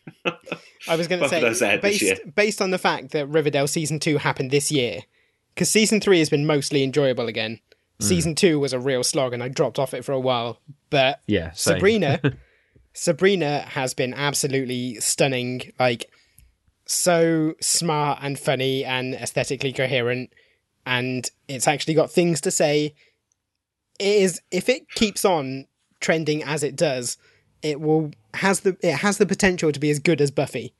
I was going to say based based on the fact that Riverdale season two happened this year, because season three has been mostly enjoyable again. Mm. Season two was a real slog, and I dropped off it for a while. But yeah, same. Sabrina, *laughs* Sabrina has been absolutely stunning. Like so smart and funny and aesthetically coherent, and it's actually got things to say. It is if it keeps on trending as it does, it will has the it has the potential to be as good as Buffy.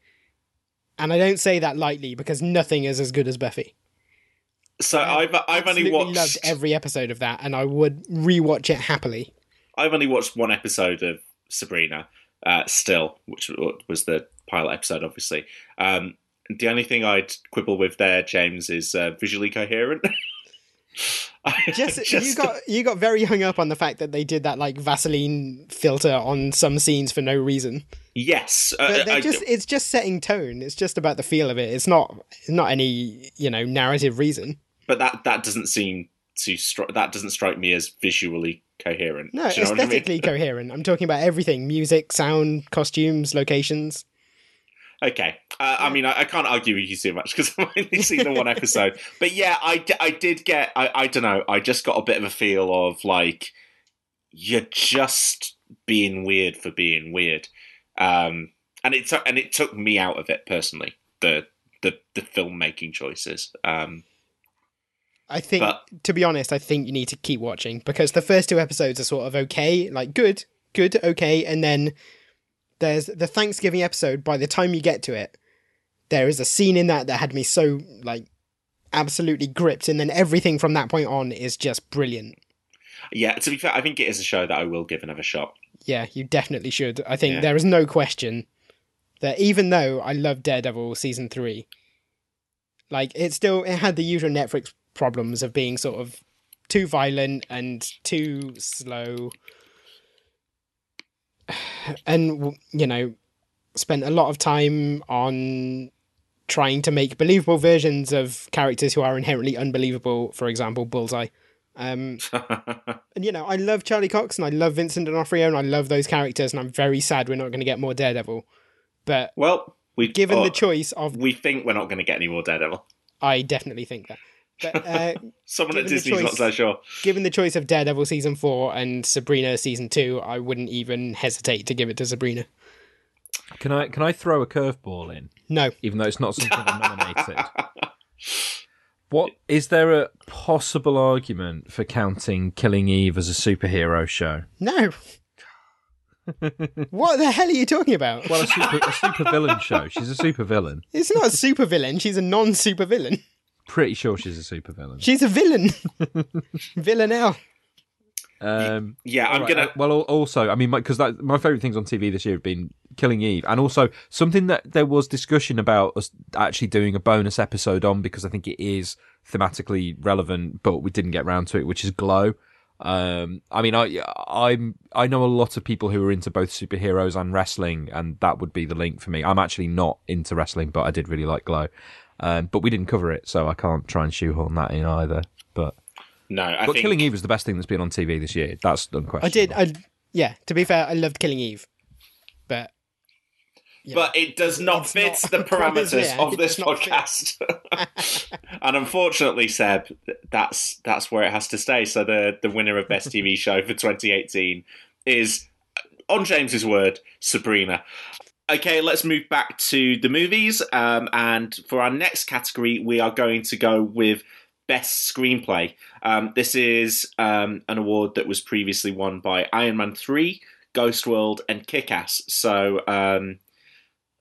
And I don't say that lightly because nothing is as good as Buffy. So I've I've only watched loved every episode of that, and I would rewatch it happily. I've only watched one episode of Sabrina, uh, still, which was the pilot episode, obviously. Um, the only thing I'd quibble with there, James, is uh, visually coherent. *laughs* just, *laughs* just, you got you got very hung up on the fact that they did that like Vaseline filter on some scenes for no reason. Yes, uh, but just it's just setting tone. It's just about the feel of it. It's not not any you know narrative reason. But that that doesn't seem to stri- that doesn't strike me as visually coherent. No, aesthetically I mean? coherent. I'm talking about everything: music, sound, costumes, locations. Okay, uh, I mean, I, I, can't argue with you too much because *laughs* I've only *laughs* seen the one episode. But yeah, I, I did get, I, I don't know, I just got a bit of a feel of like you're just being weird for being weird, um, and it took and it took me out of it personally. The the the filmmaking choices. Um, I think, but, to be honest, I think you need to keep watching because the first two episodes are sort of okay, like good, good, okay, and then there's the Thanksgiving episode. By the time you get to it, there is a scene in that that had me so like absolutely gripped, and then everything from that point on is just brilliant. Yeah, to be fair, I think it is a show that I will give another shot. Yeah, you definitely should. I think yeah. there is no question that even though I love Daredevil season three, like it still it had the usual Netflix problems of being sort of too violent and too slow and you know spent a lot of time on trying to make believable versions of characters who are inherently unbelievable for example bullseye. Um, *laughs* and you know i love charlie cox and i love vincent d'onofrio and i love those characters and i'm very sad we're not going to get more daredevil. But well we given oh, the choice of we think we're not going to get any more daredevil. I definitely think that but uh, *laughs* someone at Disney's choice, not so sure. Given the choice of Daredevil season four and Sabrina season two, I wouldn't even hesitate to give it to Sabrina. Can I can I throw a curveball in? No, even though it's not something I'm nominated. *laughs* What is there a possible argument for counting Killing Eve as a superhero show? No. what the hell are you talking about? Well, a super a super villain show. She's a super villain. It's not a super villain. She's a non super villain pretty sure she's a supervillain. She's a villain. *laughs* Villanelle. Um, yeah, I'm right. gonna. Uh, well, also, I mean, because my favorite things on TV this year have been Killing Eve, and also something that there was discussion about us actually doing a bonus episode on because I think it is thematically relevant, but we didn't get around to it, which is Glow. Um, I mean, I I'm I know a lot of people who are into both superheroes and wrestling, and that would be the link for me. I'm actually not into wrestling, but I did really like Glow. Um, but we didn't cover it, so I can't try and shoehorn that in either. But no, I but think... Killing Eve was the best thing that's been on TV this year. That's unquestionable. I did. I yeah. To be fair, I loved Killing Eve, but but it does not fit *laughs* not, the parameters yeah, of this podcast. *laughs* *laughs* and unfortunately, Seb, that's that's where it has to stay. So the the winner of best TV show for 2018 is, on James's word, Sabrina. Okay, let's move back to the movies. Um, and for our next category, we are going to go with Best Screenplay. Um, this is um, an award that was previously won by Iron Man 3, Ghost World, and Kick Ass. So um,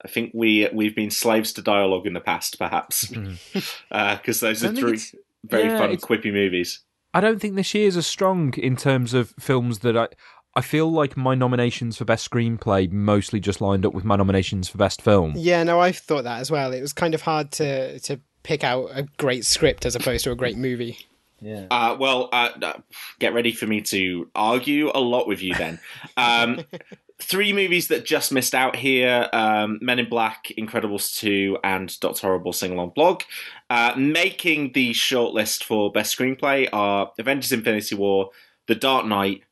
I think we, we've been slaves to dialogue in the past, perhaps, because mm-hmm. *laughs* uh, those are three very yeah, fun, quippy movies. I don't think this year is as strong in terms of films that I. I feel like my nominations for best screenplay mostly just lined up with my nominations for best film. Yeah, no, I thought that as well. It was kind of hard to to pick out a great script as opposed to a great movie. Yeah. Uh, well, uh, uh, get ready for me to argue a lot with you then. Um, *laughs* three movies that just missed out here um, Men in Black, Incredibles 2, and Dr. Horrible Sing Along Blog. Uh, making the shortlist for Best Screenplay are Avengers Infinity War, The Dark Knight,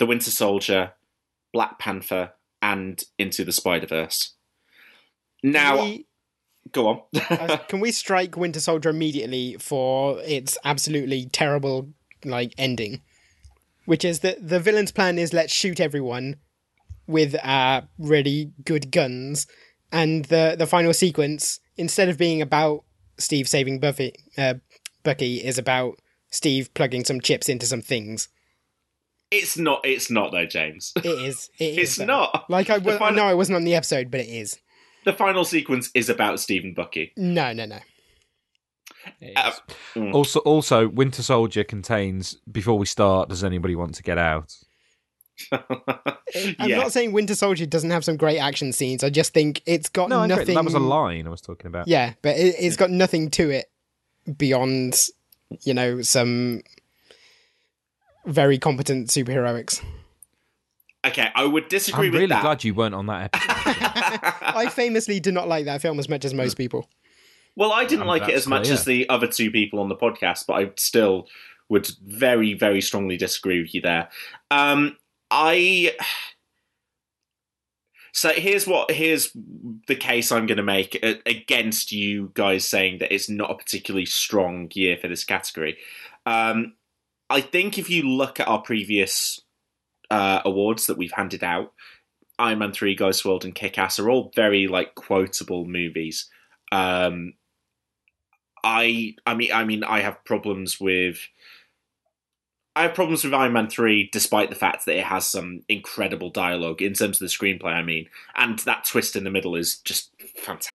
The Winter Soldier, Black Panther, and Into the Spider Verse. Now, we, go on. *laughs* uh, can we strike Winter Soldier immediately for its absolutely terrible like ending? Which is that the villain's plan is let's shoot everyone with uh, really good guns, and the the final sequence instead of being about Steve saving Buffy, uh, Bucky is about Steve plugging some chips into some things. It's not. It's not though, James. It is. It *laughs* is It's though. not. Like I The was. final- No, I wasn't on the episode, but it is. the final sequence is about Steve and Bucky. No, no, no. Uh, Also, also, Winter Soldier contains. Before we start, does anybody want to get out? I'm Yeah. not saying Winter Soldier doesn't have some great action scenes. I just think it's got No, nothing. that was a line I was talking about. Yeah, but it, it's got nothing to it beyond, you know, some very competent superheroics. Okay, I would disagree with you. I'm with really that. glad you weren't on that episode. *laughs* I famously do not like that film as much as most people. Well, I didn't Um, like it that's as much clear. as the other two people on the podcast, but I still would very, very strongly disagree with you there. Um, I. So here's what here's the case I'm going to make a- against you guys saying that it's not a particularly strong year for this category. Um, I think if you look at our previous uh, awards that we've handed out, Iron Man Three, Ghost World, and Kick Ass are all very like quotable movies. Um, I I mean I mean I have problems with I have problems with Iron Man 3 despite the fact that it has some incredible dialogue in terms of the screenplay I mean and that twist in the middle is just fantastic.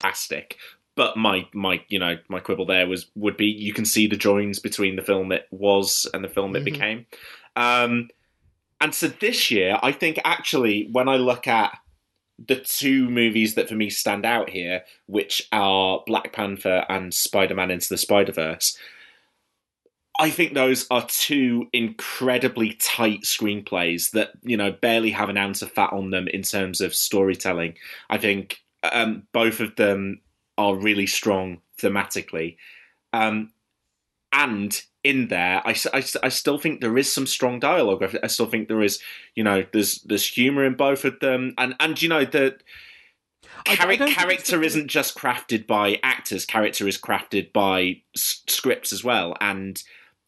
Fantastic. But my my you know my quibble there was would be you can see the joins between the film it was and the film it Mhm. became. Um, and so this year, I think actually when I look at the two movies that for me stand out here, which are Black Panther and Spider Man Into the Spider Verse, I think those are two incredibly tight screenplays that you know barely have an ounce of fat on them in terms of storytelling. I think um, both of them are really strong thematically, um, and in there, I I still think there is some strong dialogue. I, I still think there is, you know, there's there's humor in both of them, and and you know the I- I char- don't think it's character isn't just crafted by actors. Character is crafted by s- scripts as well, and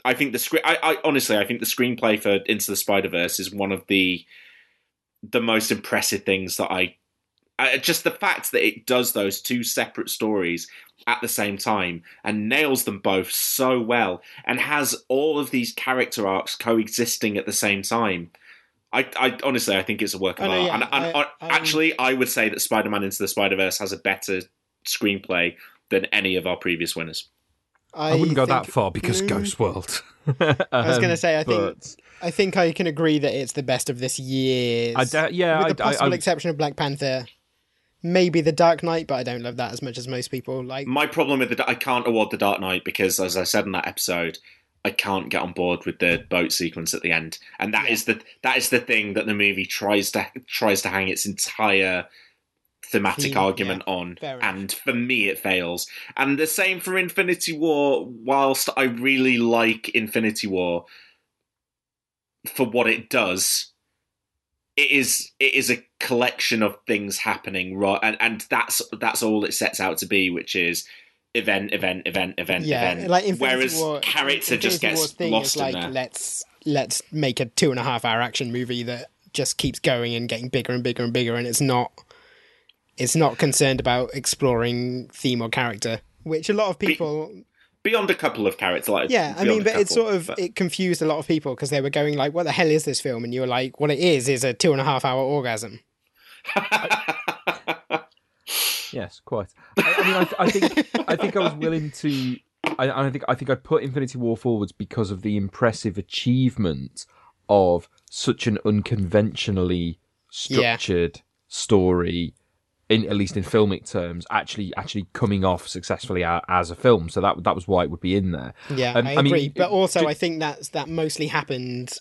I think the script. I, I honestly, I think the screenplay for Into the Spider Verse is one of the the most impressive things that I Uh, just the fact that it does those two separate stories at the same time and nails them both so well and has all of these character arcs coexisting at the same time. I, I honestly, I think it's a work of Oh, no, art. yeah, and, and I- uh, I'm- actually, I would say that Spider-Man Into the Spider-Verse has a better screenplay than any of our previous winners. I, wouldn't go that far because Mm. Ghost World. *laughs* I was going to Um, say, I think, I think I can agree that it's the best of this year. I yeah, with the I- I- possible I- exception of Black Panther, maybe The Dark Knight, but I don't love that as much as most people. Like, My problem with the I can't award the Dark Knight because, as I said in that episode, I can't get on board with the boat sequence at the end, and that is the that is the thing that the movie tries to tries to hang its entire thematic argument yeah. on, and for me it fails. And the same for Infinity War. Whilst I really like Infinity War for what it does, it is it is a collection of things happening right? And, and that's that's all it sets out to be which is event event event event yeah, event. like Infinity whereas War, character Infinity just gets thing lost is in like, there. Let's let's make a two and a half hour action movie that just keeps going and getting bigger and bigger and bigger, and it's not it's not concerned about exploring theme or character, which a lot of people beyond a couple of characters like Yeah, I mean, a but it sort of but- it confused a lot of people because they were going like, "What the hell is this film?" And you were like, "What it is is a two and a half hour orgasm." *laughs* Yes, quite. I, I mean, I, I think I think I was willing to. I, I think I think I put Infinity War forwards because of the impressive achievement of such an unconventionally structured story, in at least in filmic terms, actually actually coming off successfully as a film. So that that was why it would be in there. Yeah, Um, I I mean, agree. but also, I think that's that mostly happened,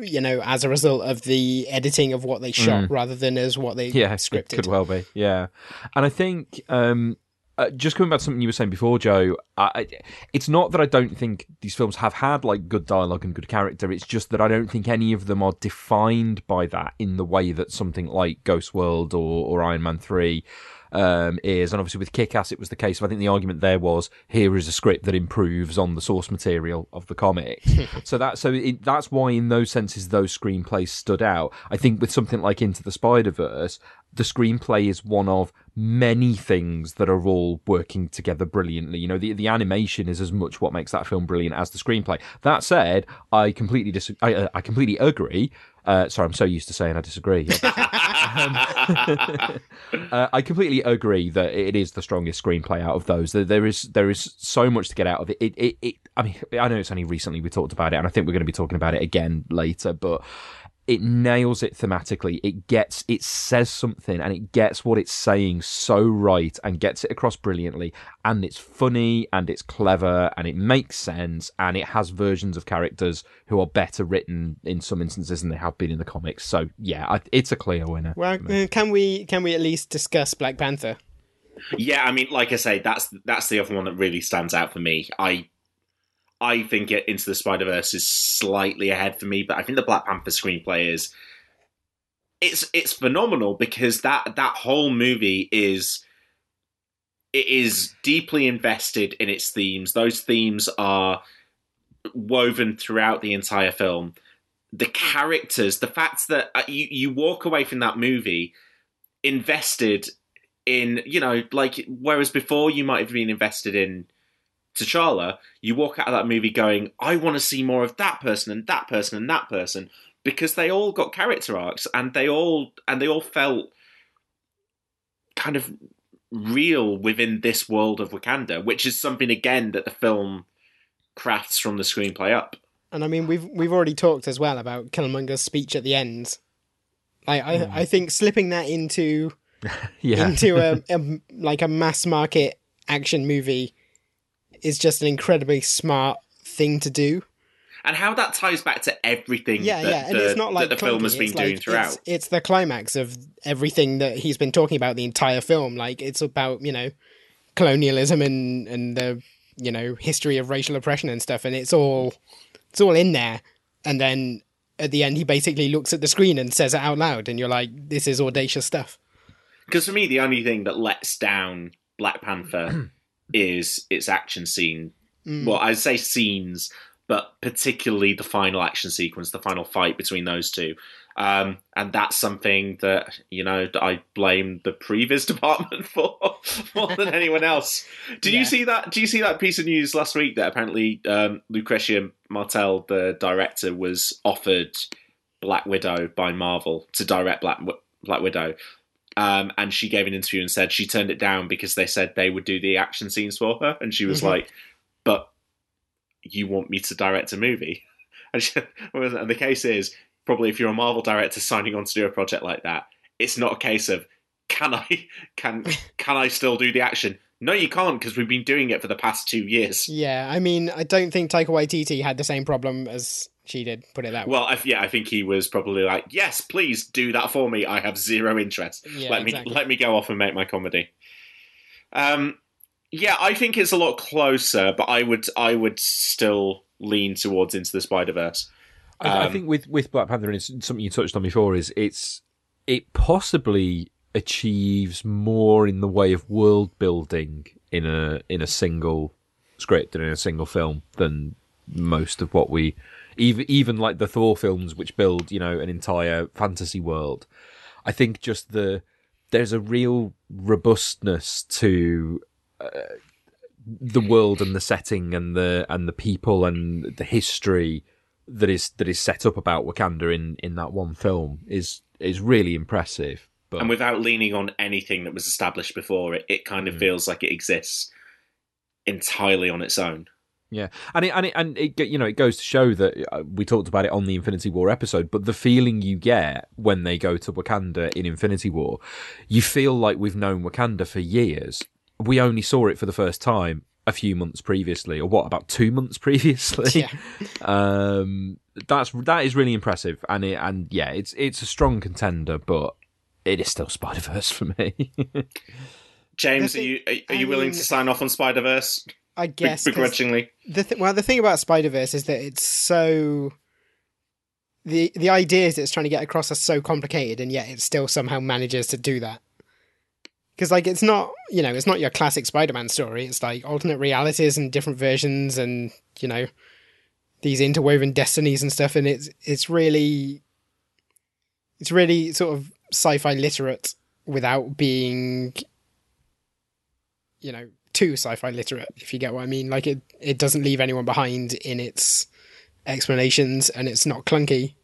you know, as a result of the editing of what they shot rather than as what they Mm. yeah, scripted. It could well be. Yeah, and I think um, uh, just coming back to something you were saying before, Joe. I, it's not that I don't think these films have had like good dialogue and good character. It's just that I don't think any of them are defined by that in the way that something like Ghost World or, or Iron Man Three. Um, is and obviously with Kick-Ass it was the case. I think the argument there was here is a script that improves on the source material of the comic. *laughs* so that so it, that's why in those senses those screenplays stood out. I think with something like Into the Spider Verse, the screenplay is one of many things that are all working together brilliantly. You know, the the animation is as much what makes that film brilliant as the screenplay. That said, I completely dis- I, uh, I completely agree. Uh, sorry, I'm so used to saying I disagree. *laughs* *laughs* uh, I completely agree that it is the strongest screenplay out of those. There, there is there is so much to get out of it. It, it. it I mean, I know it's only recently we talked about it, and I think we're going to be talking about it again later, but it nails it thematically. It gets, it says something, and it gets what it's saying so right, and gets it across brilliantly. And it's funny, and it's clever, and it makes sense, and it has versions of characters who are better written in some instances than they have been in the comics. So yeah, I, it's a clear winner. Well, for me. uh, can we can we at least discuss Black Panther? Yeah, I mean, like I say, that's that's the other one that really stands out for me. I I think it, Into the Spider Verse is slightly ahead for me, but I think the Black Panther screenplay is it's it's phenomenal because that that whole movie is it is deeply invested in its themes. Those themes are woven throughout the entire film. The characters, the fact that uh, you you walk away from that movie invested in you know like whereas before you might have been invested in T'Challa, you walk out of that movie going, I want to see more of that person and that person and that person because they all got character arcs and they all and they all felt kind of real within this world of Wakanda, which is something again that the film crafts from the screenplay up. And I mean, we've we've already talked as well about Killmonger's speech at the end. I I, I think slipping that into *laughs* yeah, into a, *laughs* a like a mass market action movie is just an incredibly smart thing to do. And how that ties back to everything Yeah, that, yeah, and the, it's not like that the film has been it's doing like- throughout. It's, it's the climax of everything that he's been talking about the entire film. Like it's about you know colonialism and and the you know history of racial oppression and stuff, and it's all it's all in there. And then at the end, he basically looks at the screen and says it out loud, and you're like, "This is audacious stuff." Because for me, the only thing that lets down Black Panther *clears throat* is its action scene. Mm. Well, I'd say scenes, but particularly the final action sequence, the final fight between those two. Um, and that's something that you know that I blame the previous *laughs* department for more than anyone else. Did Yeah. you see that? Do you see that piece of news last week that apparently um, Lucrecia Martel, the director, was offered Black Widow by Marvel to direct Black Black Widow, um, and she gave an interview and said she turned it down because they said they would do the action scenes for her, and she was Mhm. like, "But you want me to direct a movie?" *laughs* And, she, and the case is probably if you're a Marvel director signing on to do a project like that, it's not a case of can I *laughs* can *laughs* can I still do the action? No, you can't because we've been doing it for the past two years. Yeah, I mean, I don't think Taika Waititi had the same problem as she did. Put it that way. Well, I, yeah, I think he was probably like, "Yes, please do that for me. I have zero interest. Yeah, let me let me go off and make my comedy." Um, yeah, I think it's a lot closer, but I would I would still lean towards into the Spider Verse. I, I Um, think with with Black Panther, and it's something you touched on before, is it's it possibly achieves more in the way of world building in a in a single script and in a single film than most of what we even even like the Thor films, which build you know an entire fantasy world. I think just the there's a real robustness to uh, the world and the setting and the and the people and the history that is that is set up about Wakanda in in that one film is is really impressive. But and without leaning on anything that was established before, it, it kind of feels like it exists entirely on its own. Yeah, and it and it and it you know it goes to show that uh, we talked about it on the Infinity War episode, but the feeling you get when they go to Wakanda in Infinity War, you feel like we've known Wakanda for years. We only saw it for the first time a few months previously, or what about two months *laughs* previously? Yeah. um, that's that is really impressive, and it and yeah, it's it's a strong contender, but it is still Spider Verse for me. *laughs* James, The are you are, are you willing mean- to sign off on Spider Verse I guess begrudgingly? the th- well, the thing about Spider Verse is that it's so the the ideas it's trying to get across are so complicated, and yet it still somehow manages to do that. Because like it's not you know it's not your classic Spider Man story. It's like alternate realities and different versions, and you know these interwoven destinies and stuff. And it's it's really it's really sort of sci-fi literate without being you know too sci-fi literate if you get what i mean. Like it it doesn't leave anyone behind in its explanations and it's not clunky.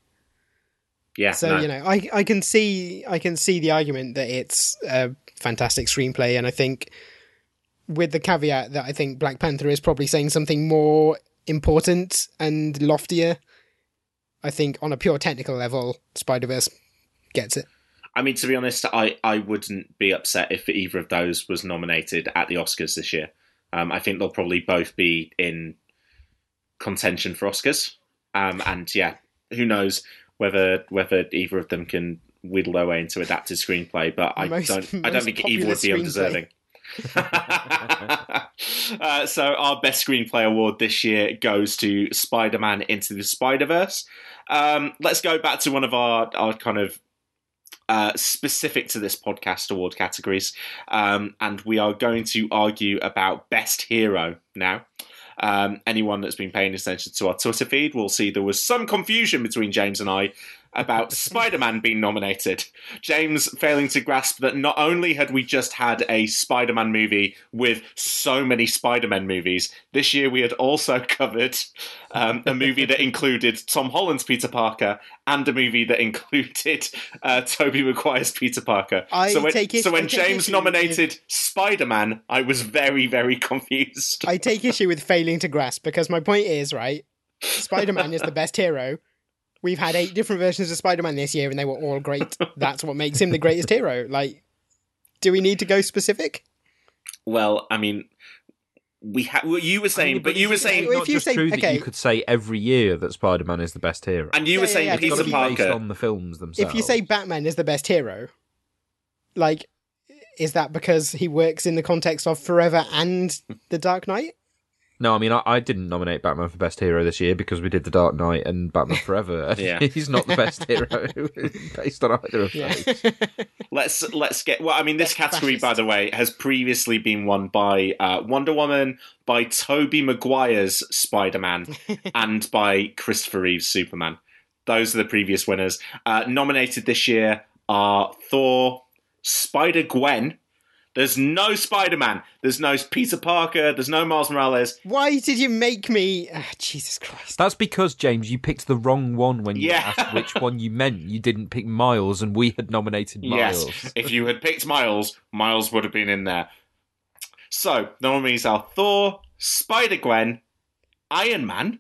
Yeah, so no. you know i i can see i can see the argument that it's a fantastic screenplay and i think with the caveat that i think black panther is probably saying something more important and loftier i think on a pure technical level spider-verse gets it I mean, to be honest, I, I wouldn't be upset if either of those was nominated at the Oscars this year. Um, I think they'll probably both be in contention for Oscars. Um, and yeah, who knows whether whether either of them can whittle their way into adapted screenplay? But I Most- don't I don't think either would be undeserving. *laughs* uh, so our best screenplay award this year goes to Spider-Man Into the Spider-Verse. Um, let's go back to one of our, our kind of uh, specific to this podcast award categories, um, and we are going to argue about best hero now. Um, anyone that's been paying attention to our Twitter feed will see there was some confusion between James and I about Spider Man being nominated. James failing to grasp that not only had we just had a Spider Man movie with so many Spider Man movies, this year we had also *laughs* covered um, a movie that included Tom Holland's Peter Parker and a movie that included uh, Tobey Maguire's Peter Parker. I so when, so when James nominated Spider Man, I was very, very confused. I take issue with failing to grasp because my point is, right, Spider Man is the best hero. We've had eight different versions of Spider Man this year and they were all great. *laughs* That's what makes him the greatest hero. Like, do we need to go specific? Well, I mean, we have. well, you were saying, but you were saying, if not you just say- true that you could say every year that Spider Man is the best hero. and you Yeah, were saying yeah, It's Peter gotta Peter be based on the films themselves. If you say Batman is the best hero, like, is that because he works in the context of Forever and The Dark Knight? No, I mean I, I didn't nominate Batman for best hero this year because we did The Dark Knight and Batman Forever. *laughs* *laughs* Yeah. he's not the best hero *laughs* based on either of Yeah. those. Let's let's get. Well, I mean, this Best category, by the way, has previously been won by uh, Wonder Woman, by Tobey Maguire's Spider Man, and by Christopher Reeve's Superman. those are the previous winners. Uh, nominated this year are Thor, Spider Gwen. There's no Spider Man. There's no Peter Parker. There's no Miles Morales. Why did you make me? Ah, Jesus Christ! That's because James, you picked the wrong one when you Yeah. asked which one you meant. You didn't pick Miles, and we had nominated Miles. Yes. if you had picked Miles, Miles would have been in there. So, the nominees are Thor, Spider Gwen, Iron Man.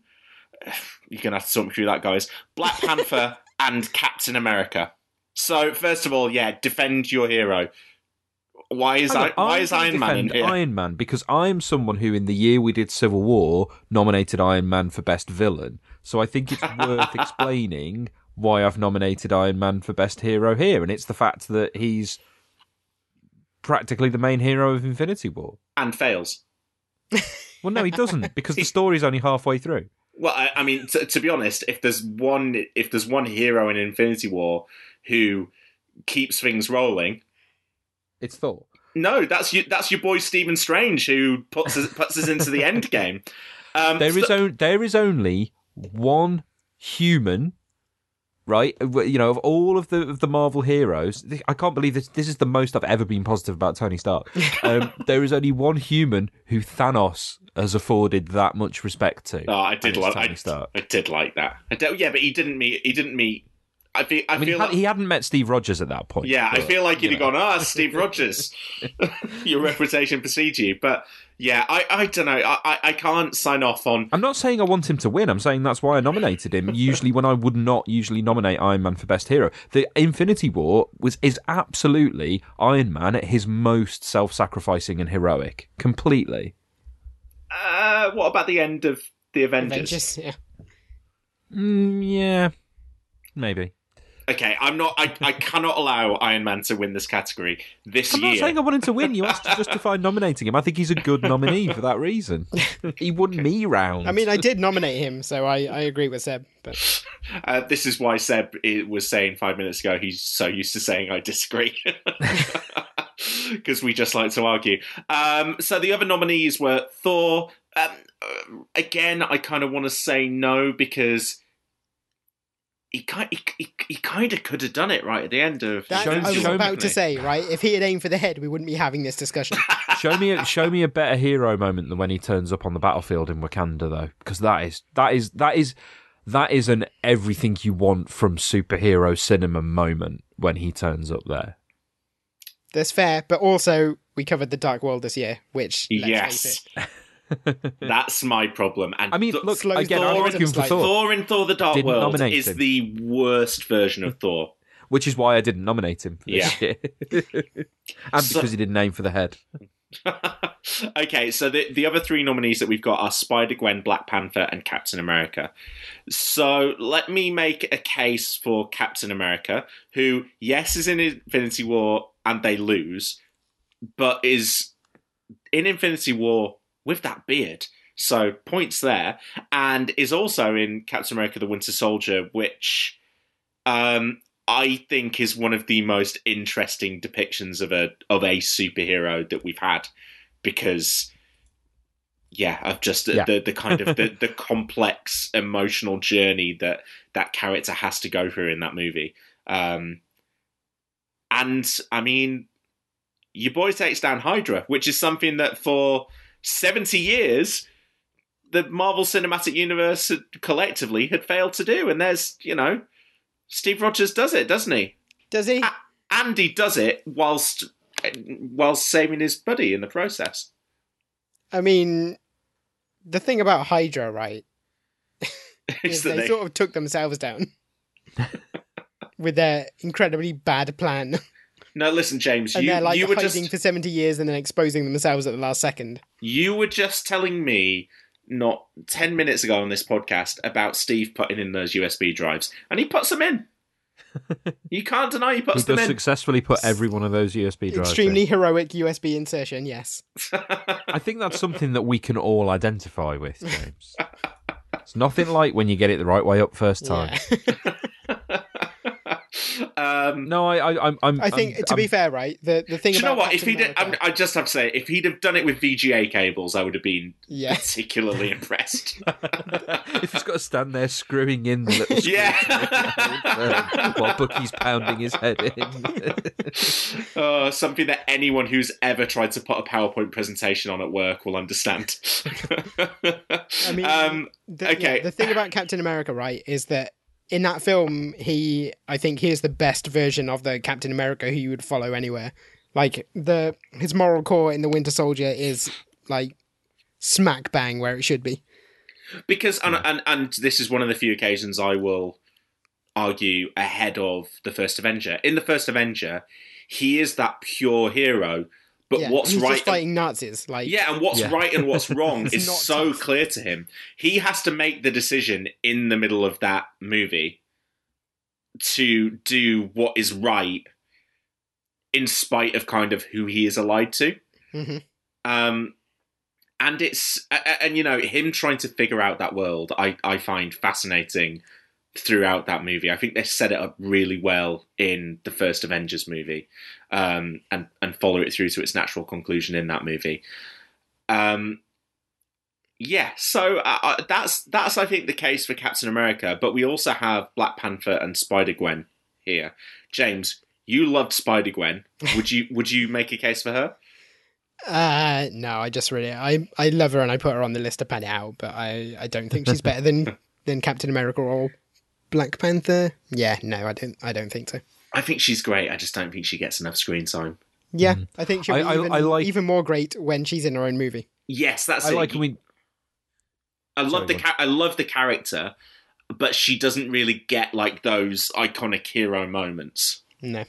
*sighs* You're going to have to talk me through that, guys. Black Panther *laughs* and Captain America. So, first of all, yeah, defend your hero. Why is, I, why is Iron Man in here? Iron Man because I'm someone who, in the year we did Civil War, nominated Iron Man for best villain. So I think it's worth *laughs* explaining why I've nominated Iron Man for best hero here, and it's the fact that he's practically the main hero of Infinity War. and fails. *laughs* Well, no, he doesn't because the *laughs* story's only halfway through. Well, I, I mean, t- to be honest, if there's one, if there's one hero in Infinity War who keeps things rolling, It's Thor. No, that's you, that's your boy Stephen Strange who puts us, puts us into the end game. Um, There is so- on, there is only one human, right? uh, You know, of all of the of the Marvel heroes, I can't believe this. This is the most I've ever been positive about Tony Stark. *laughs* Um, there is only one human who Thanos has afforded that much respect to. Oh, I did like. Tony I, Stark. I did like that. I yeah, but he didn't meet. He didn't meet. I feel. I, I mean, he, feel had, like. he hadn't met Steve Rogers at that point. yeah, I feel like you'd you have gone, ah, Steve Rogers. *laughs* Your reputation precedes you. But yeah, I, I don't know. I, I, I can't sign off on. I'm not saying I want him to win. I'm saying that's why I nominated him. usually, when I would not usually nominate Iron Man for best hero, the Infinity War was is absolutely Iron Man at his most self-sacrificing and heroic, completely. Uh, what about the end of the Avengers? Avengers. Yeah. Mm, yeah, maybe. Okay, I'm not. I, I cannot allow Iron Man to win this category this I'm year. not saying I want him to win. You asked to justify nominating him. I think he's a good nominee for that reason. He won me round. I mean, I did nominate him, so I, I agree with Seb. But Uh, this is why Seb was saying five minutes ago he's so used to saying I disagree. *laughs* Because we just like to argue. Um, so the other nominees were Thor. Um, uh, again, I kind of want to say no because he kind he, he, he kind of could have done it right at the end of. that, Show- I was show me- about to say, right? If he had aimed for the head, we wouldn't be having this discussion. *laughs* show me a, show me a better hero moment than when he turns up on the battlefield in Wakanda, though, because that is that is that is that is an everything you want from superhero cinema moment when he turns up there. That's fair, but also we covered the Dark World this year, which let's Yes. *laughs* face *laughs* it, That's my problem. And I mean, Th- look slows again. the I'm for. Thor, Thor in Thor: The Dark Didn't World is him. the worst version of Thor. which is why I didn't nominate him. For this Yeah. year. *laughs* and So- because he didn't aim for the head. *laughs* okay, so the the other three nominees that we've got are Spider Gwen, Black Panther, and Captain America. So let me make a case for Captain America, who yes is in Infinity War and they lose, but is in Infinity War with that beard. So points there, and is also in Captain America: The Winter Soldier, which um, I think is one of the most interesting depictions of a of a superhero that we've had because yeah of just Yeah. the the kind of the, *laughs* the complex emotional journey that that character has to go through in that movie um and i mean your boy takes down hydra which is something that for 70 years the marvel cinematic universe had, collectively had failed to do and there's you know steve rogers does it doesn't he does he? A- and he does it whilst whilst saving his buddy in the process. I mean, the thing about Hydra, right, Is *laughs* is they they- sort of took themselves down *laughs* with their incredibly bad plan, No, listen, James, and you, they're like you were hiding just for seventy years and then exposing themselves at the last second. you were just telling me not ten minutes ago on this podcast about Steve putting in those USB drives, and he puts them in. *laughs* you can't deny he He puts them does in. successly put every one of those USB drives. Extremely in. heroic USB insertion, yes. I think that's something that we can all identify with, James. it's nothing like when you get it the right way up first time. Yeah. *laughs* Um, No, I, I, I'm, I'm. I think I'm- to be I'm- fair, right? The the thing do you know about what? If he did, I, America- I just have to say, if he'd have done it with VGA cables, I would have been Yeah. particularly *laughs* impressed. *laughs* if he's got to stand there screwing in the little yeah. while Bucky's pounding his head in. Uh, *laughs* something that anyone who's ever tried to put a PowerPoint presentation on at work will understand. I mean, um, the, yeah, okay. the thing about Captain America, right, is that in that film, he, I think, he is the best version of the Captain America who you would follow anywhere. Like the his moral core in the Winter Soldier is like smack bang where it should be. because and, and and this is one of the few occasions I will argue ahead of the first Avenger. In the first Avenger, he is that pure hero, but yeah, what's he's right just fighting Nazis. Like, Yeah, and what's Yeah. right and what's *laughs* wrong is not so tough. clear to him. He has to make the decision in the middle of that movie to do what is right in spite of kind of who he is allied to. Mhm. Um and it's a- a- and you know him trying to figure out that world I I find fascinating throughout that movie. I think they set it up really well in the first Avengers movie, um, and and follow it through to its natural conclusion in that movie. Um, yeah, so uh, uh, that's that's I think the case for Captain America, but we also have Black Panther and Spider Gwen here. James, you loved Spider Gwen. *laughs* Would you would you make a case for her? Uh, no, I just really, I, I love her and I put her on the list to pan out, but I, I don't think she's better than *laughs* than Captain America or Black Panther. Yeah, no, I don't, I don't think so. I think she's great. I just don't think she gets enough screen time. Yeah, I think she'll be Mm. I- I- even, I like- even more great when she's in her own movie. Yes, that's I it. like when I love Sorry, the ca- I love the character, but she doesn't really get like those iconic hero moments, No,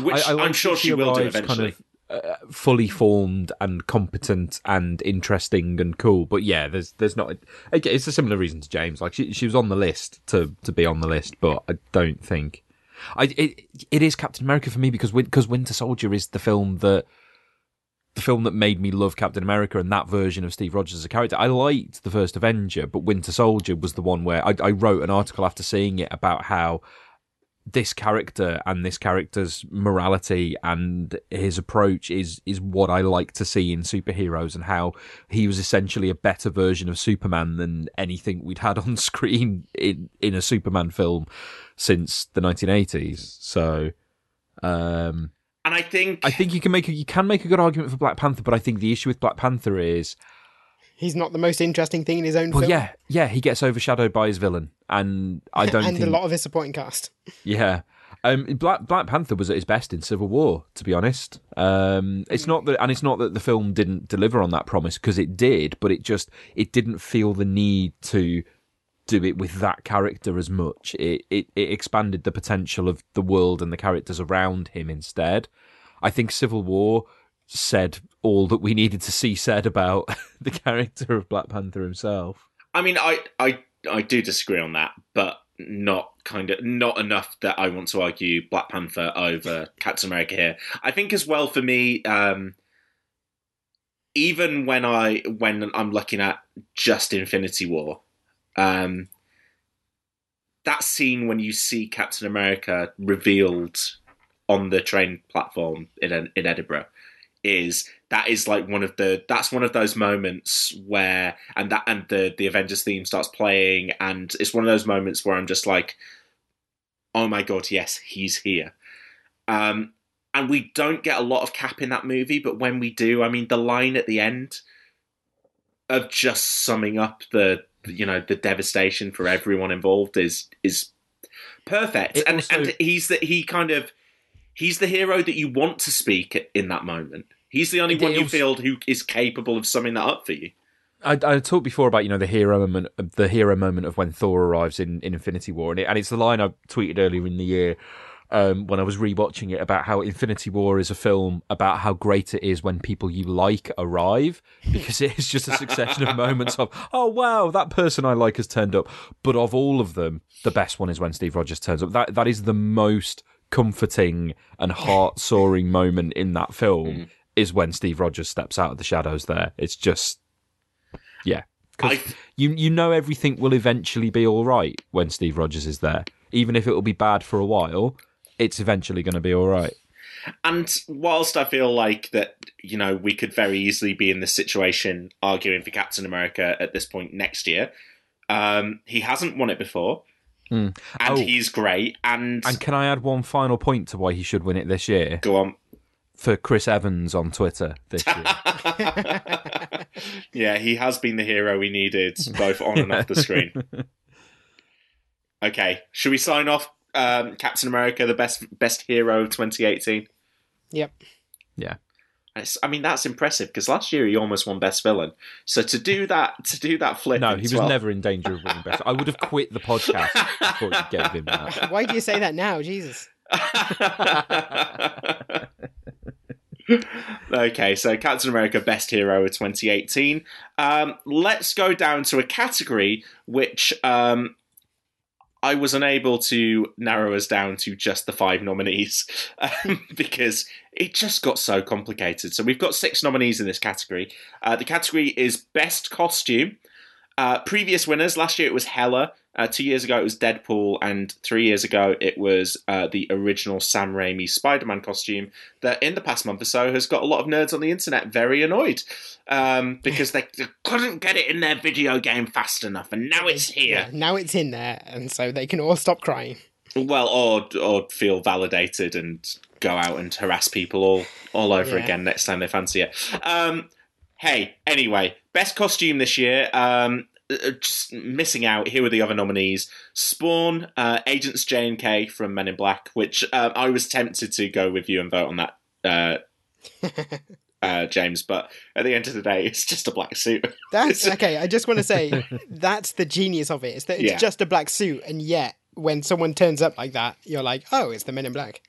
which I, I like am sure that she will do arrives eventually. Kind of, uh, fully formed and competent and interesting and cool, but yeah, there's there's not. Okay, it's a similar reason to James. Like she she was on the list to to be on the list, but I don't think. I it it is Captain America for me because because Winter Soldier is the film that the film that made me love Captain America and that version of Steve Rogers as a character. I liked the first Avenger, but Winter Soldier was the one where I, I wrote an article after seeing it about how this character and this character's morality and his approach is is what I like to see in superheroes and how he was essentially a better version of Superman than anything we'd had on *laughs* screen in in a Superman film since the 1980s. So um and I think I think you can make a, you can make a good argument for Black Panther, but I think the issue with Black Panther is he's not the most interesting thing in his own well film. yeah, yeah, he gets overshadowed by his villain and I don't and think a lot of his supporting cast. Yeah. Um, Black Black Panther was at his best in Civil War, to be honest. Um, it's not that, and it's not that the film didn't deliver on that promise because it did, but it just it didn't feel the need to do it with that character as much. It it, it expanded the potential of the world and the characters around him instead. I think Civil War said all that we needed to see said about *laughs* the character of Black Panther himself. I mean I I I do disagree on that, but not kind of not enough that I want to argue Black Panther over Captain America here. I think as well for me, um, even when I when I'm looking at just Infinity War, um, that scene when you see Captain America revealed on the train platform in in Edinburgh is that is like one of the that's one of those moments where and that and the the Avengers theme starts playing and it's one of those moments where I'm just like oh my god yes he's here. Um and we don't get a lot of cap in that movie but when we do I mean the line at the end of just summing up the you know the devastation for everyone involved is is perfect. It and also- and he's that he kind of he's the hero that you want to speak in that moment. He's the only It one you feel who is capable of summing that up for you. I, I talked before about you know the hero moment, the hero moment of when Thor arrives in, in Infinity War, and, it, and it's the line I tweeted earlier in the year um, when I was rewatching it about how Infinity War is a film about how great it is when people you like arrive because it is just a succession of *laughs* moments of oh wow that person I like has turned up, but of all of them, the best one is when Steve Rogers turns up. That that is the most comforting and heart soaring moment in that film is when Steve Rogers steps out of the shadows. There, it's just yeah. Because you you know everything will eventually be all right when Steve Rogers is there, even if it will be bad for a while. it's eventually going to be all right. And whilst I feel like that, you know, we could very easily be in this situation arguing for Captain America at this point next year, um, he hasn't won it before. And Oh. he's great. And, And can I add one final point to why he should win it this year? go on. For Chris Evans on Twitter this year. *laughs* yeah, he has been the hero we needed, both on and off the screen. Okay, should we sign off? Um, Captain America, the best best hero of 2018. Yep. yeah. It's- I mean, that's impressive because last year he almost won best villain. So to do that, to do that flip, No, in he was 12 never in danger of winning best. I would have quit the podcast before you gave him that. *laughs* Why do you say that now? Jesus. *laughs* okay, so Captain America Best Hero of 2018. Um, let's go down to a category which um, I was unable to narrow us down to just the five nominees *laughs* um, because it just got so complicated. So we've got six nominees in this category. Uh, the category is Best Costume. Uh, previous winners last year it was Hela. Uh, two years ago it was Deadpool, and three years ago it was uh, the original Sam Raimi Spider-Man costume. That in the past month or so has got a lot of nerds on the internet very annoyed um, because they, couldn't get it in their video game fast enough, and now it's here. Yeah, now it's in there, and so they can all stop crying. Well, or or feel validated and go out and harass people all all over Yeah. again next time they fancy it. Um, hey, anyway, best costume this year. Um, just missing out. Here were the other nominees: Spawn, uh, Agents J and K from Men in Black, which uh, I was tempted to go with you and vote on that. Uh, *laughs* uh, James, but at the end of the day, it's just a black suit. *laughs* That's okay. I just want to say *laughs* that's the genius of it. Is that it's Yeah. just a black suit, and yet when someone turns up like that, you're like, oh, it's the Men in Black.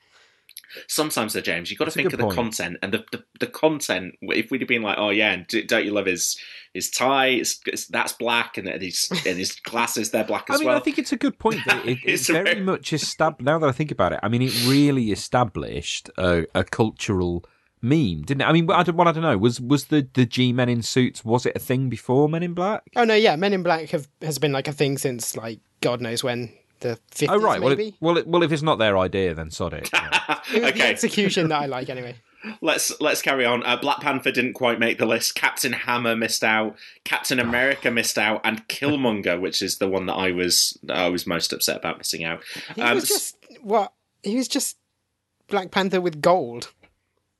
Sometimes though, James, you've got to That's a think of the point. content and the, the the content. If we'd have been like, oh yeah, and don't you love his his tie? It's, it's, that's black, and his and his *laughs* glasses they're black I as mean, well. I think it's a good point. That it, *laughs* It's it's very very- much established. Now that I think about it, I mean, it really established a, a cultural meme, didn't it? I mean, I don't, well, I don't know. Was was the the G Men in suits? Was it a thing before Men in Black? Oh no, yeah, Men in Black have has been like a thing since like God knows when the fifties. Oh right. Well, maybe. it, well, it, well, if it's not their idea, then sod it. *laughs* Yeah. It was the execution that I like anyway. *laughs* let's let's carry on. Uh, Black Panther didn't quite make the list. Captain Hammer missed out. Captain America missed out, and *laughs* Killmonger, which is the one that I was I was most upset about missing out. He Um, was just what? He was just Black Panther with gold.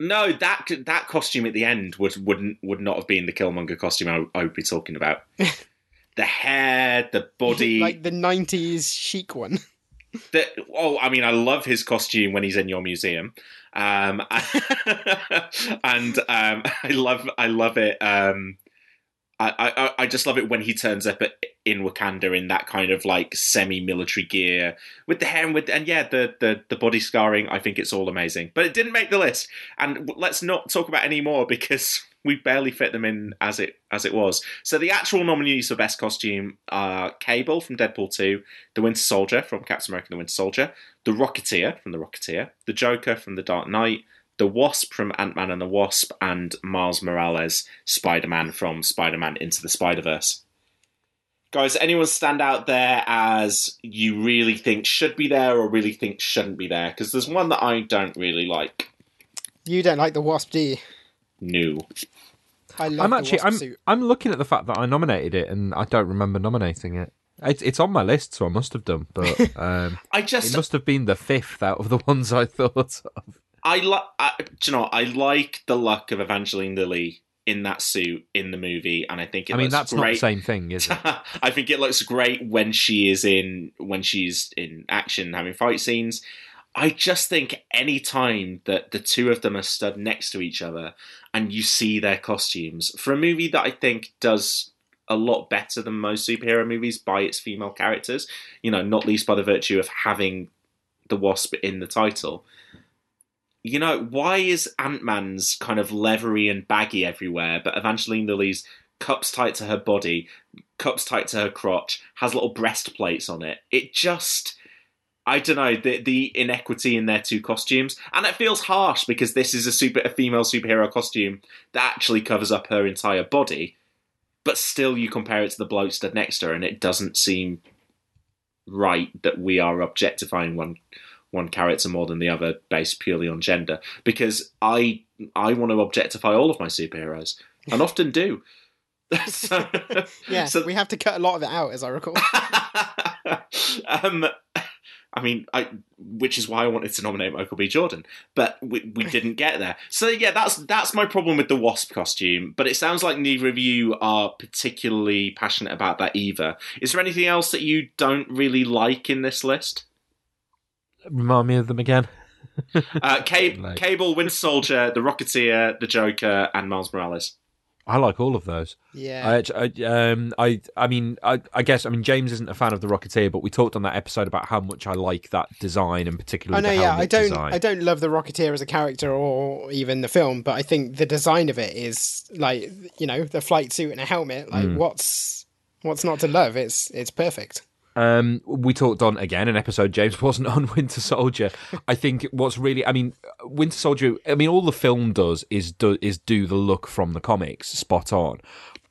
No, that that costume at the end would wouldn't would not have been the Killmonger costume I, I would be talking about. The hair, the body, like the '90s chic one. *laughs* the, oh, I mean, I love his costume when he's in your museum, um, *laughs* and um, I love I love it. Um, I, I I just love it when he turns up at, in Wakanda in that kind of like semi-military gear with the hair and with and yeah the, the the body scarring. I think it's all amazing, but it didn't make the list. And let's not talk about any more *laughs* because we barely fit them in as it as it was. So the actual nominees for best costume are Cable from Deadpool 2, The Winter Soldier from Captain America: and The Winter Soldier, The Rocketeer from The Rocketeer, The Joker from The Dark Knight, The Wasp from Ant Man and the Wasp, and Miles Morales Spider Man from Spider Man Into the Spider Verse. Guys, anyone stand out there as you really think should be there or really think shouldn't be there? Because there's one that I don't really like. You don't like the Wasp, do you? New. I love I'm actually I'm suit. I'm looking at the fact that I nominated it and I don't remember nominating it. It's it's on my list, so I must have done, but *laughs* um, I it just must have been the fifth out of the *laughs* ones I thought of. I like. Do you know? I like the look of Evangeline Lilly in that suit in the movie, and I think it I mean, looks that's not the same thing, is it? *laughs* I think it looks great when she is in when she's in action having fight scenes. I just think any time that the two of them are stood next to each other and you see their costumes for a movie that I think does a lot better than most superhero movies by its female characters, you know, not least by the virtue of having the wasp in the title. You know, why is Ant Man's kind of leathery and baggy everywhere, but Evangeline Lilly's cups tight to her body, cups tight to her crotch, has little breastplates on it. It just, I don't know, the the inequity in their two costumes, and it feels harsh because this is a super a female superhero costume that actually covers up her entire body, but still you compare it to the bloke stood next to her, and it doesn't seem right that we are objectifying one one character more than the other based purely on gender because I I want to objectify all of my superheroes and *laughs* often do. *laughs* so, Yeah, so- we have to cut a lot of it out, as I recall. *laughs* um, I mean, I, which is why I wanted to nominate Michael B. Jordan, but we, we *laughs* didn't get there. So yeah, that's that's my problem with the Wasp costume. But it sounds like neither of you are particularly passionate about that either. Is there anything else that you don't really like in this list? Remind me of them again. Uh, *laughs* Cab- Like- Cable, Winter Soldier, the Rocketeer, the Joker, and Miles Morales. I like all of those. Yeah. I, I, um, I, I mean, I, I guess, I mean, James isn't a fan of the Rocketeer, but we talked on that episode about how much I like that design and particularly I know, the yeah. I don't, design. I don't love the Rocketeer as a character or even the film, but I think the design of it is like, you know, the flight suit and a helmet. Like, Mm. what's what's not to love? It's it's perfect. Um, we talked on again an episode. James wasn't on *laughs* Winter Soldier. I think what's really, I mean, Winter Soldier. I mean, all the film does is do is do the look from the comics, spot on.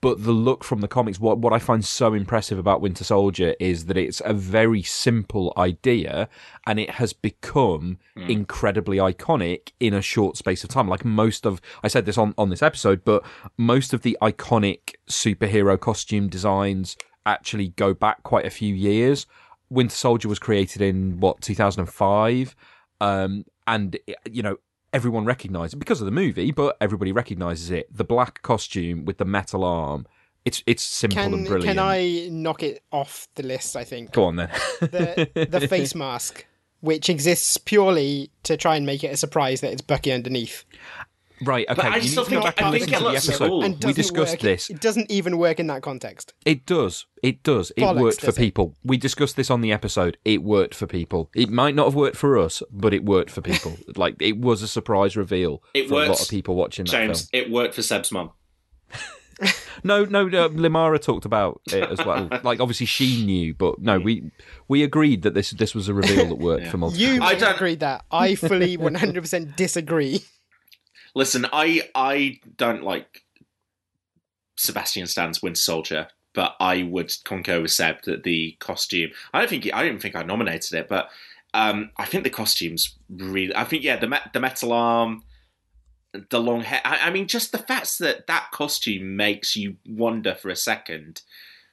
But the look from the comics, what what I find so impressive about Winter Soldier is that it's a very simple idea, and it has become incredibly iconic in a short space of time. Like most of, I said this on on this episode, but most of the iconic superhero costume designs actually go back quite a few years. Winter Soldier was created in what 2005, um, and you know everyone recognizes it because of the movie, but everybody recognizes it. The black costume with the metal arm. It's it's simple and brilliant. can I knock it off the list? I think Go on then. the the *laughs* face mask, which exists purely to try and make it a surprise that it's Bucky underneath, right. Okay. I you still need to go think- back I and think listen it to the looks episode. cool. and We discussed work, this. It doesn't even work in that context. It does. It does. It Bollocks, worked for does it? people. We discussed this on the episode. It worked for people. It might not have worked for us, but it worked for people. *laughs* like it was a surprise reveal It for a lot of people watching that James, film. it worked for Seb's mum. *laughs* No, no, no. Limara talked about it as well. *laughs* like obviously she knew, but no, we we agreed that this this was a reveal that worked for multiple. You I may don't- agree that I fully 100% disagree. Listen, I I don't like Sebastian Stan's Winter Soldier, but I would concur with Seb that the costume. I don't think I don't think I nominated it, but um, I think the costumes really. I think yeah, the the metal arm, the long hair. I, I mean, just the fact that that costume makes you wonder for a second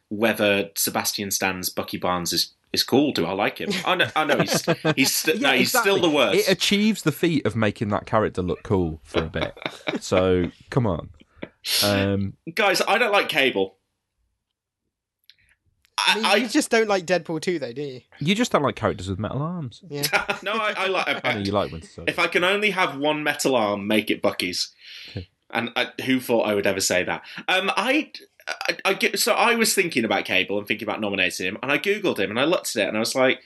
whether Sebastian Stan's Bucky Barnes is. Is cool. Do I like him? I know. I know he's he's st- *laughs* no. Yeah, He's exactly. still the worst. It achieves the feat of making that character look cool for a bit. *laughs* so come on. Um, Guys, I don't like Cable. I mean, I, you just don't like Deadpool 2, though, do you? you just don't like characters with metal arms. Yeah. *laughs* No, I, I like. I know you like Winter Soldier. If I can only have one metal arm, make it Bucky's. And I, who thought I would ever say that? Um, I, I, I so I was thinking about Cable and thinking about nominating him, and I googled him and I looked at it and I was like,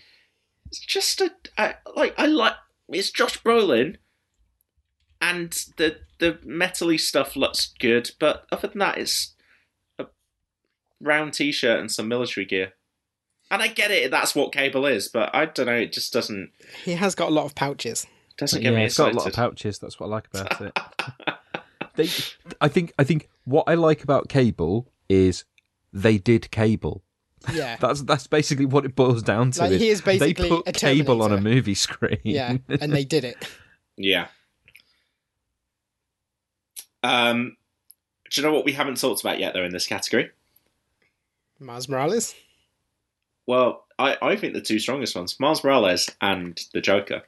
it's just a I, like I like it's Josh Brolin, and the the metally stuff looks good, but other than that, it's a round T-shirt and some military gear. And I get it, that's what Cable is, but I don't know, it just doesn't He has got a lot of pouches. doesn't yeah, get me it's got a lot of pouches. That's what I like about it. *laughs* they, I think, I think what I like about Cable is they did Cable. Yeah. *laughs* That's that's basically what it boils down to. Like, he is they basically put a Cable on a movie screen. yeah. And they did it. *laughs* Yeah. Um, do you know what we haven't talked about yet, though, in this category? Miles Morales. Well, I, I think the two strongest ones Miles Morales and the Joker.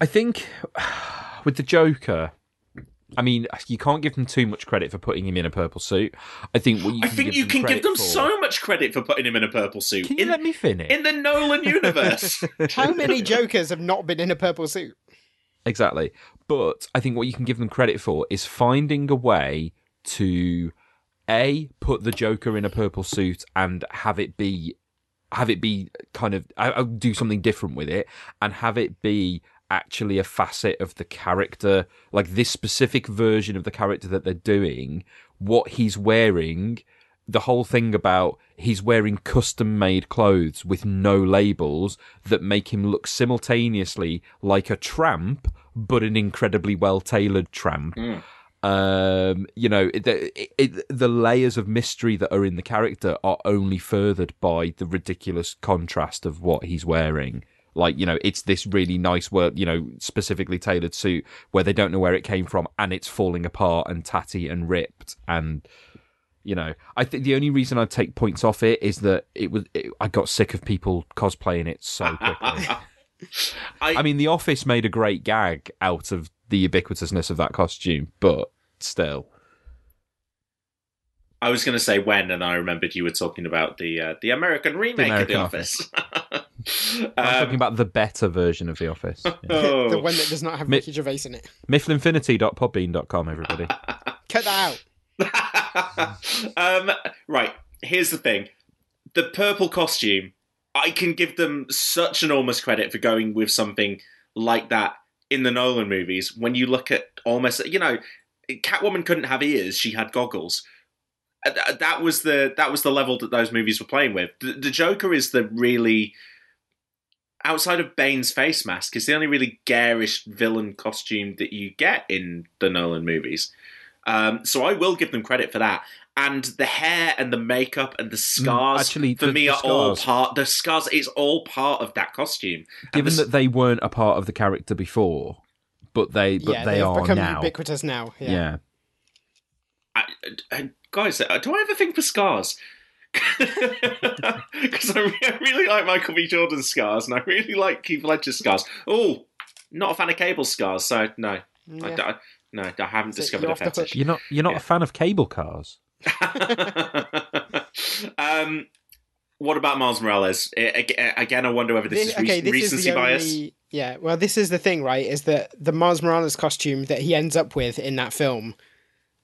I think *sighs* with the Joker, I mean, you can't give them too much credit for putting him in a purple suit. I think what you I can think give you them can give them for- so much credit for putting him in a purple suit. Can you in, let me finish? in the Nolan universe. *laughs* How many Jokers have not been in a purple suit? Exactly. But I think what you can give them credit for is finding a way to a put the Joker in a purple suit and have it be have it be kind of I- I'll do something different with it and have it be actually a facet of the character like this specific version of the character that they're doing what he's wearing the whole thing about he's wearing custom made clothes with no labels that make him look simultaneously like a tramp but an incredibly well tailored tramp Um, you know, the it, the layers of mystery that are in the character are only furthered by the ridiculous contrast of what he's wearing. Like, you know, it's this really nice work, you know, specifically tailored suit where they don't know where it came from and it's falling apart and tatty and ripped and you know, I think the only reason I take points off it is that it was it, I got sick of people cosplaying it so quickly. *laughs* I, I mean, The Office made a great gag out of the ubiquitousness of that costume, but still, I was going to say when, and I remembered you were talking about the uh, the American remake American of The Office. *laughs* I'm Um, talking about the better version of The Office. *laughs* Yeah. oh. the one that does not have Mi- Ricky Gervais in it. Mifflinfinity.podbean.com, everybody. Cut that out. *laughs* um, right, here's the thing: the purple costume. I can give them such enormous credit for going with something like that in the Nolan movies. When you look at almost, you know, Catwoman couldn't have ears; she had goggles. Uh, That was the that was the level that those movies were playing with. The, the Joker is the really outside of Bane's face mask is the only really garish villain costume that you get in the Nolan movies. Um, so I will give them credit for that. And the hair and the makeup and the scars actually, for the- me the are all part. The scars is all part of that costume. Given the- that they weren't a part of the character before, but they but yeah, they they've are become now. ubiquitous now. Yeah. yeah. I, I, guys, uh, do I ever think for scars? *laughs* Because I, re- I really like Michael B. Jordan's scars, and I really like Heath Ledger's scars. Oh, not a fan of Cable scars, so no, I, Yeah. I- no, I haven't So discovered you're a fetish. You're not you're not Yeah. a fan of cable cars. *laughs* um, what about Miles Morales? Again, I wonder whether this, This- is re- okay, this is recency the bias. only. Yeah, well, this is the thing, right? Is that the Miles Morales costume that he ends up with in that film?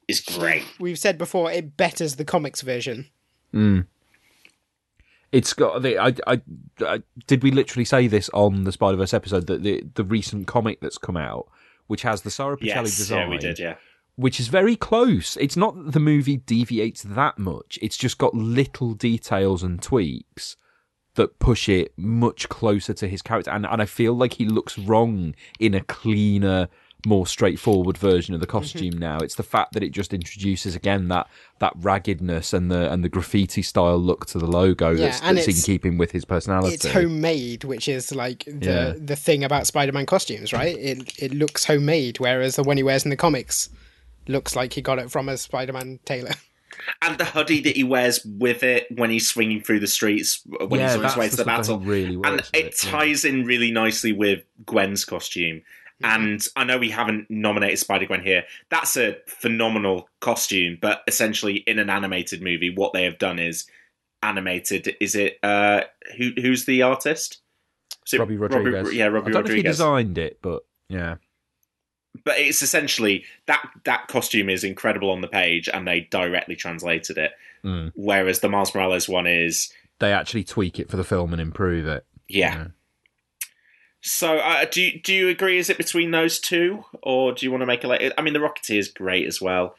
Is great. We've said before it betters the comics version. Mm. It's got the. I, I, I did we literally say this on the Spider Verse episode that the the recent comic that's come out, which has the Sara Pichelli Yes, design, yeah, we did. Yeah, which is very close. It's not that the movie deviates that much. It's just got little details and tweaks that push it much closer to his character. And, and I feel like he looks wrong in a cleaner, more straightforward version of the mm-hmm. costume now. It's the fact that it just introduces again that that raggedness and the and the graffiti style look to the logo Yeah, that's, and that's in keeping with his personality. It's homemade, which is like the Yeah. the thing about Spider-Man costumes, right? It it looks homemade, whereas the one he wears in the comics looks like he got it from a Spider-Man tailor. *laughs* and the hoodie that he wears with it when he's swinging through the streets when Yeah, he's on his way to the stuff battle. really and works with it it, yeah. ties in really nicely with Gwen's costume. And I know we haven't nominated Spider Gwen here. That's a phenomenal costume, but essentially in an animated movie, what they have done is animated. Is it uh, who? Who's the artist? Is it Robbi Rodriguez. yeah, Robbi I don't know if he designed it, but yeah. but it's essentially that that costume is incredible on the page, and they directly translated it. Mm. Whereas the Miles Morales one is They actually tweak it for the film and improve it. yeah. Yeah. So, uh, do you, do you agree? Is it between those two, or do you want to make a? Like, I mean, the Rocketeer is great as well.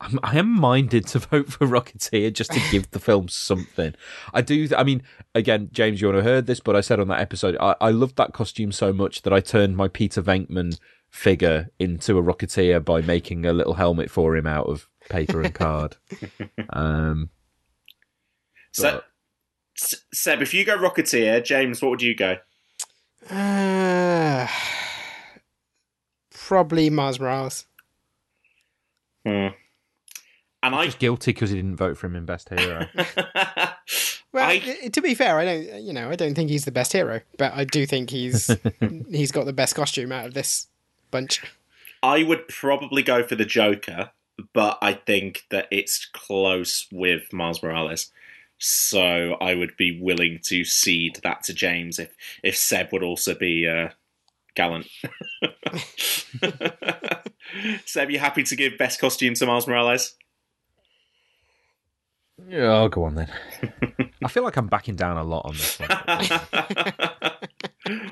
I'm, I am minded to *laughs* vote for Rocketeer just to give the film something. I do. I mean, again, James, you want to heard this, but I said on that episode, I, I loved that costume so much that I turned my Peter Venkman figure into a Rocketeer by making a little helmet for him out of paper and card. *laughs* um, So, Seb, if you go Rocketeer, James, what would you go? Uh, probably Miles Morales. Hmm. And I, just guilty because he didn't vote for him in Best Hero. *laughs* Well, I- i- to be fair, I don't. You know, I don't think he's the best hero, but I do think he's *laughs* he's got the best costume out of this bunch. I would probably go for the Joker, but I think that it's close with Miles Morales. So I would be willing to cede that to James if if Seb would also be uh, gallant. *laughs* Seb, you happy to give best costume to Miles Morales? yeah, I'll go on then. *laughs* I feel like I'm backing down a lot on this one. *laughs*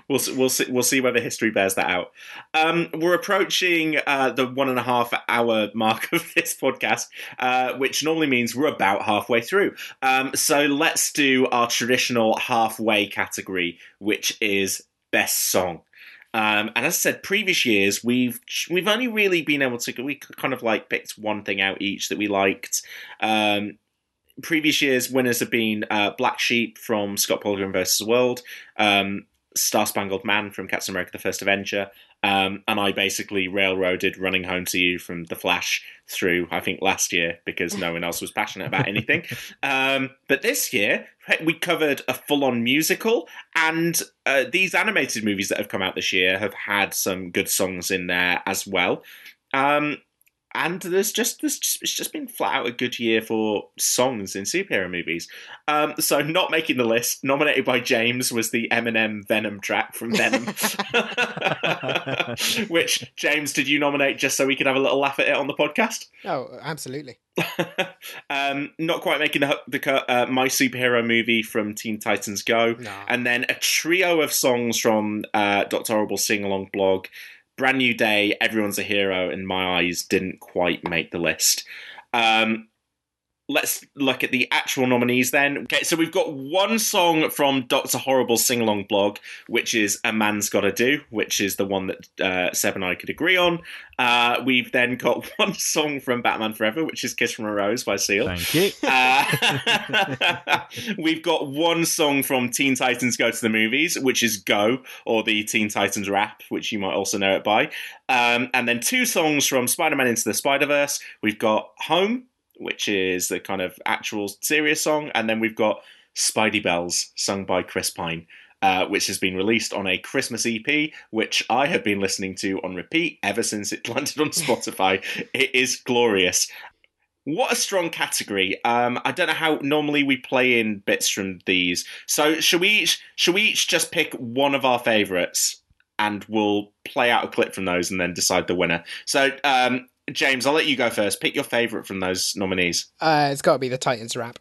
we'll we'll see we'll see whether history bears that out. Um, we're approaching uh, the one and a half hour mark *laughs* of this podcast, uh, which normally means we're about halfway through. Um, so let's do our traditional halfway category, which is best song. Um, and as I said, previous years we've we've only really been able to we kind of like picked one thing out each that we liked. Um, previous years winners have been uh, Black Sheep from Scott Pilgrim vs. World, um, Star Spangled Man from Captain America: The First Avenger, um, and I basically railroaded Running Home to You from The Flash through, I think, last year because no one else was passionate about anything. *laughs* Um, but this year, we covered a full on musical, and uh, these animated movies that have come out this year have had some good songs in there as well. Um, and there's just there's just, it's just been flat out a good year for songs in superhero movies. Um, so not making the list, nominated by James, was the Eminem Venom track from Venom, *laughs* which James did you nominate just so we could have a little laugh at it on the podcast? Oh, absolutely. *laughs* um, not quite making the, the cut. Uh, my superhero movie from Teen Titans Go, No. and then a trio of songs from uh, Doctor Horrible sing along blog. Brand New Day, Everyone's a Hero, in my eyes, didn't quite make the list. Um, let's look at the actual nominees then. Okay, so we've got one song from Doctor Horrible sing along blog, which is A Man's Gotta Do, which is the one that uh, Seb and I could agree on. Uh, we've then got *laughs* one song from Batman Forever, which is Kiss from a Rose by Seal. Thank you. *laughs* Uh, *laughs* we've got one song from Teen Titans Go to the Movies, which is Go, or the Teen Titans rap, which you might also know it by. Um, and then two songs from Spider Man Into the Spider Verse. We've got Home, which is the kind of actual serious song. And then we've got Spidey Bells, sung by Chris Pine. Uh, which has been released on a Christmas EP, which I have been listening to on repeat ever since it *laughs* landed on Spotify. it is glorious. What a strong category. Um, I don't know how normally we play in bits from these. So should we each should we each just pick one of our favourites and we'll play out a clip from those and then decide the winner. So um, James, I'll let you go first. Pick your favourite from those nominees. Uh, it's got to be the Titans rap.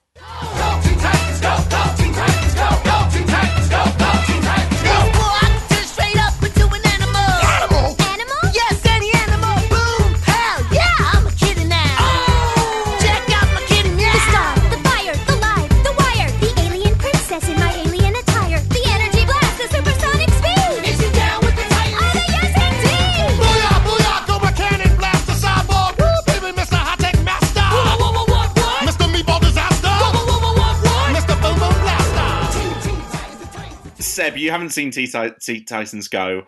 You haven't seen T- T- Titans Go.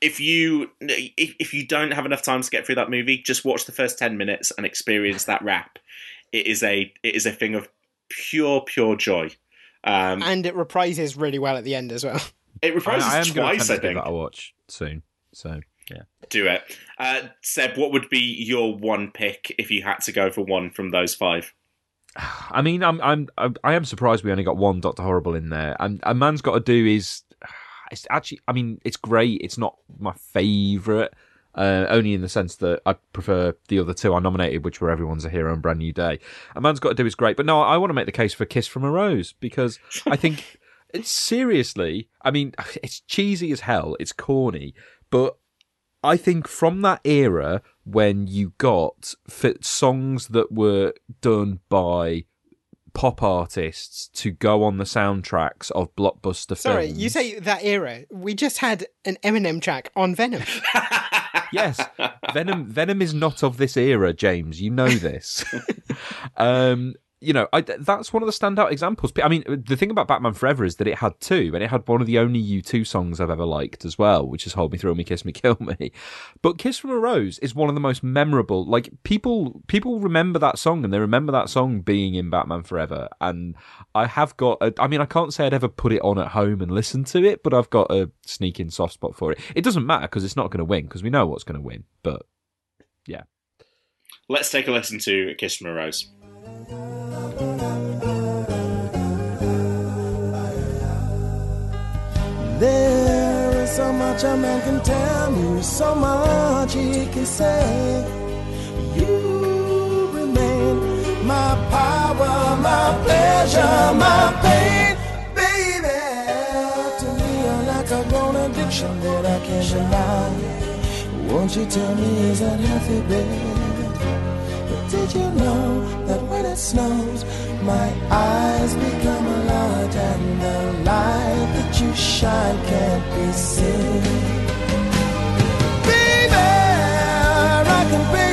If you if, if you don't have enough time to get through that movie, just watch the first ten minutes and experience that rap. It is a it is a thing of pure pure joy. Um, And it reprises really well at the end as well. it reprises I am going twice, to I think. that a watch soon. So yeah. Do it, uh, Seb. What would be your one pick if you had to go for one from those five? *sighs* I mean, I'm I'm I am surprised we only got one Doctor Horrible in there. And a man's got to do is *sighs* it's actually. I mean, it's great. It's not my favourite. Uh, only in the sense that I prefer the other two I nominated, which were Everyone's a Hero and Brand New Day. A man's got to do is great, but no, I want to make the case for Kiss from a Rose because I think *laughs* it's seriously. I mean, *sighs* it's cheesy as hell. It's corny, but I think from that era when you got fit songs that were done by pop artists to go on the soundtracks of blockbuster Sorry, films. Sorry, you say that era. We just had an Eminem track on Venom. *laughs* yes, Venom. Venom is not of this era, James. You know this. *laughs* um, you know, I, that's one of the standout examples. I mean, the thing about Batman Forever is that it had two, and it had one of the only U2 songs I've ever liked as well, which is "Hold Me, Thrill Me, Kiss Me, *laughs* Kill Me." But "Kiss from a Rose" is one of the most memorable. Like people, people remember that song, and they remember that song being in Batman Forever. And I have got. A, I mean, I can't say I'd ever put it on at home and listen to it, but I've got a sneaking soft spot for it. It doesn't matter because it's not going to win because we know what's going to win. But yeah. Let's take a listen to "Kiss from a Rose." There is so much a man can tell you, so much he can say. You remain my power, my pleasure, my pain, baby. To me, you're like a grown addiction that I can't deny. Won't you tell me is that healthy, baby? Did you know that when it snows, my eyes become large and the light that you shine can't be seen? Baby, I can be.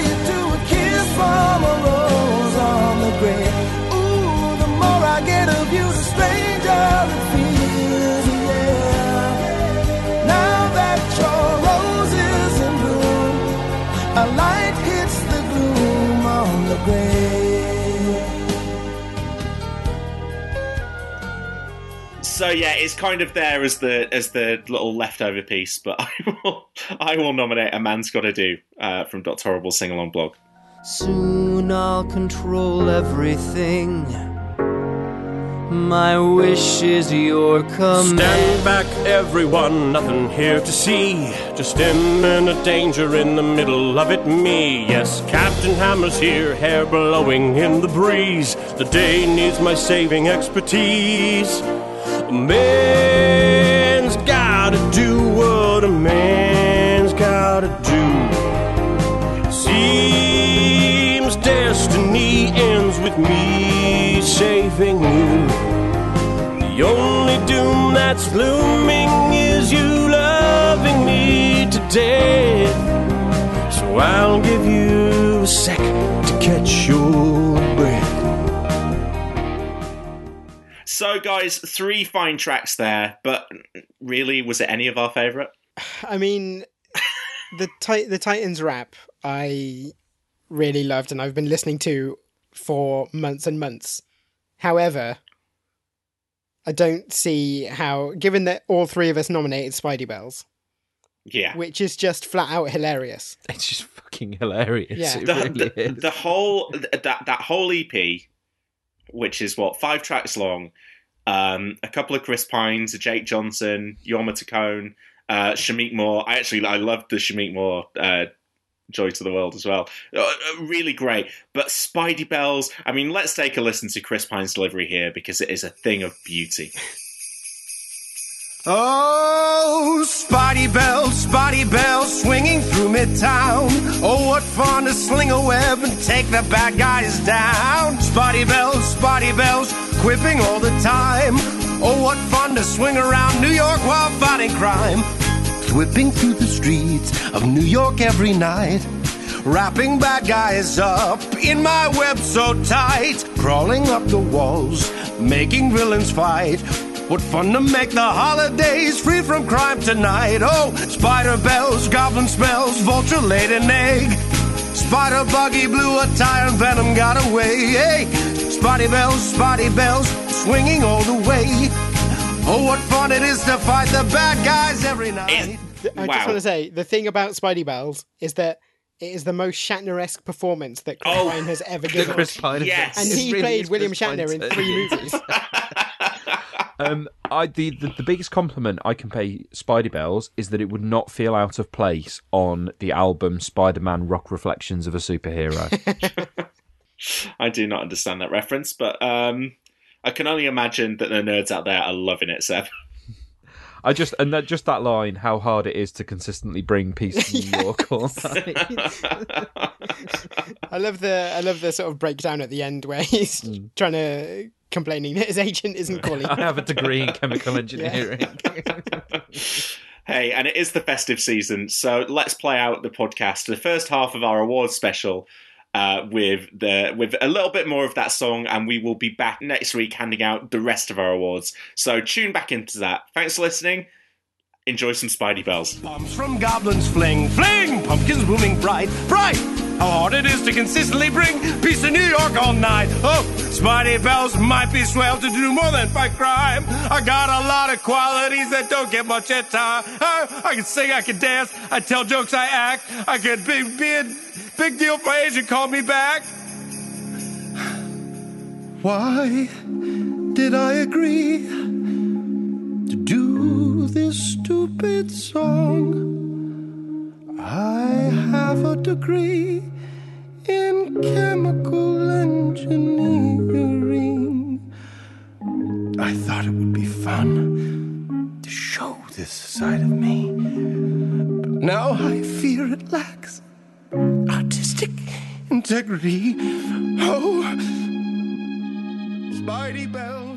So yeah, it's kind of there as the as the little leftover piece, but *laughs* I will I will nominate a man's got to do uh, from Doctor Horrible sing along blog. Soon I'll control everything. My wish is your command. Stand back, everyone, nothing here to see. Just imminent danger in the middle of it, me. Yes, Captain Hammer's here, hair blowing in the breeze. The day needs my saving expertise. A man's gotta do what a man's gotta do. Seems destiny ends with me saving you. The only doom that's looming is you loving me to death. So I'll give you a sec to catch your So guys, three fine tracks there, but really, was it any of our favourite? I mean, the ti- the Titans rap I really loved, and I've been listening to for months and months. However, I don't see how, given that all three of us nominated Spidey Bells, Yeah. which is just flat out hilarious. It's just fucking hilarious. Yeah. The, really the, the whole that that whole EP, which is what five tracks long, um, a couple of Chris Pines, Jake Johnson, Jorma Taccone, uh, Shameik Moore. I actually I loved the Shameik Moore uh, "Joy to the World" as well. Uh, uh, really great. But Spidey Bells. I mean, let's take a listen to Chris Pine's delivery here because it is a thing of beauty. *laughs* Oh, Spotty bells, spotty bells, swinging through midtown. Oh, what fun to sling a web and take the bad guys down. Spotty bells, spotty bells, quipping all the time. Oh, what fun to swing around New York while fighting crime. Whipping through the streets of New York every night. Wrapping bad guys up in my web so tight. Crawling up the walls, making villains fight. What fun to make the holidays free from crime tonight. Oh, spider bells, goblin spells, vulture laid an egg. Spider buggy blew a tire and venom got away. Hey, spotty bells, spotty bells, swinging all the way. Oh, what fun it is to fight the bad guys every night. I just want to say the thing about Spidey Bells is that it is the most Shatner-esque performance that Chris Oh, Pine has ever given. Chris Pine Yes. and he really played is William Chris Pine Shatner in three movies. *laughs* Um, I the, the the biggest compliment I can pay Spidey Bells is that it would not feel out of place on the album Spider-Man: Rock Reflections of a Superhero. *laughs* I do not understand that reference, but um, I can only imagine that the nerds out there are loving it, Seb. I just and that just that line, how hard it is to consistently bring peace to New York all *laughs* night. *laughs* I love the I love the sort of breakdown at the end where he's trying to complaining that his agent isn't calling. *laughs* I have a degree in chemical engineering. *laughs* Hey, and it is the festive season, so let's play out the podcast. The first half of our awards special uh, with the with a little bit more of that song, and we will be back next week handing out the rest of our awards. So tune back into that. Thanks for listening. Enjoy some Spidey Bells. Bombs from goblins fling, fling, pumpkins blooming bright, bright. How hard it is to consistently bring peace to New York all night. Oh, Spidey Bells might be swell to do more than fight crime. I got a lot of qualities that don't get much at time. I, oh, I can sing, I can dance, I tell jokes, I act. I can be, a big deal for agent call me back. Why did I agree this stupid song? I have a degree in chemical engineering. I thought it would be fun to show this side of me. But now I fear it lacks artistic integrity. Oh, Spidey bells,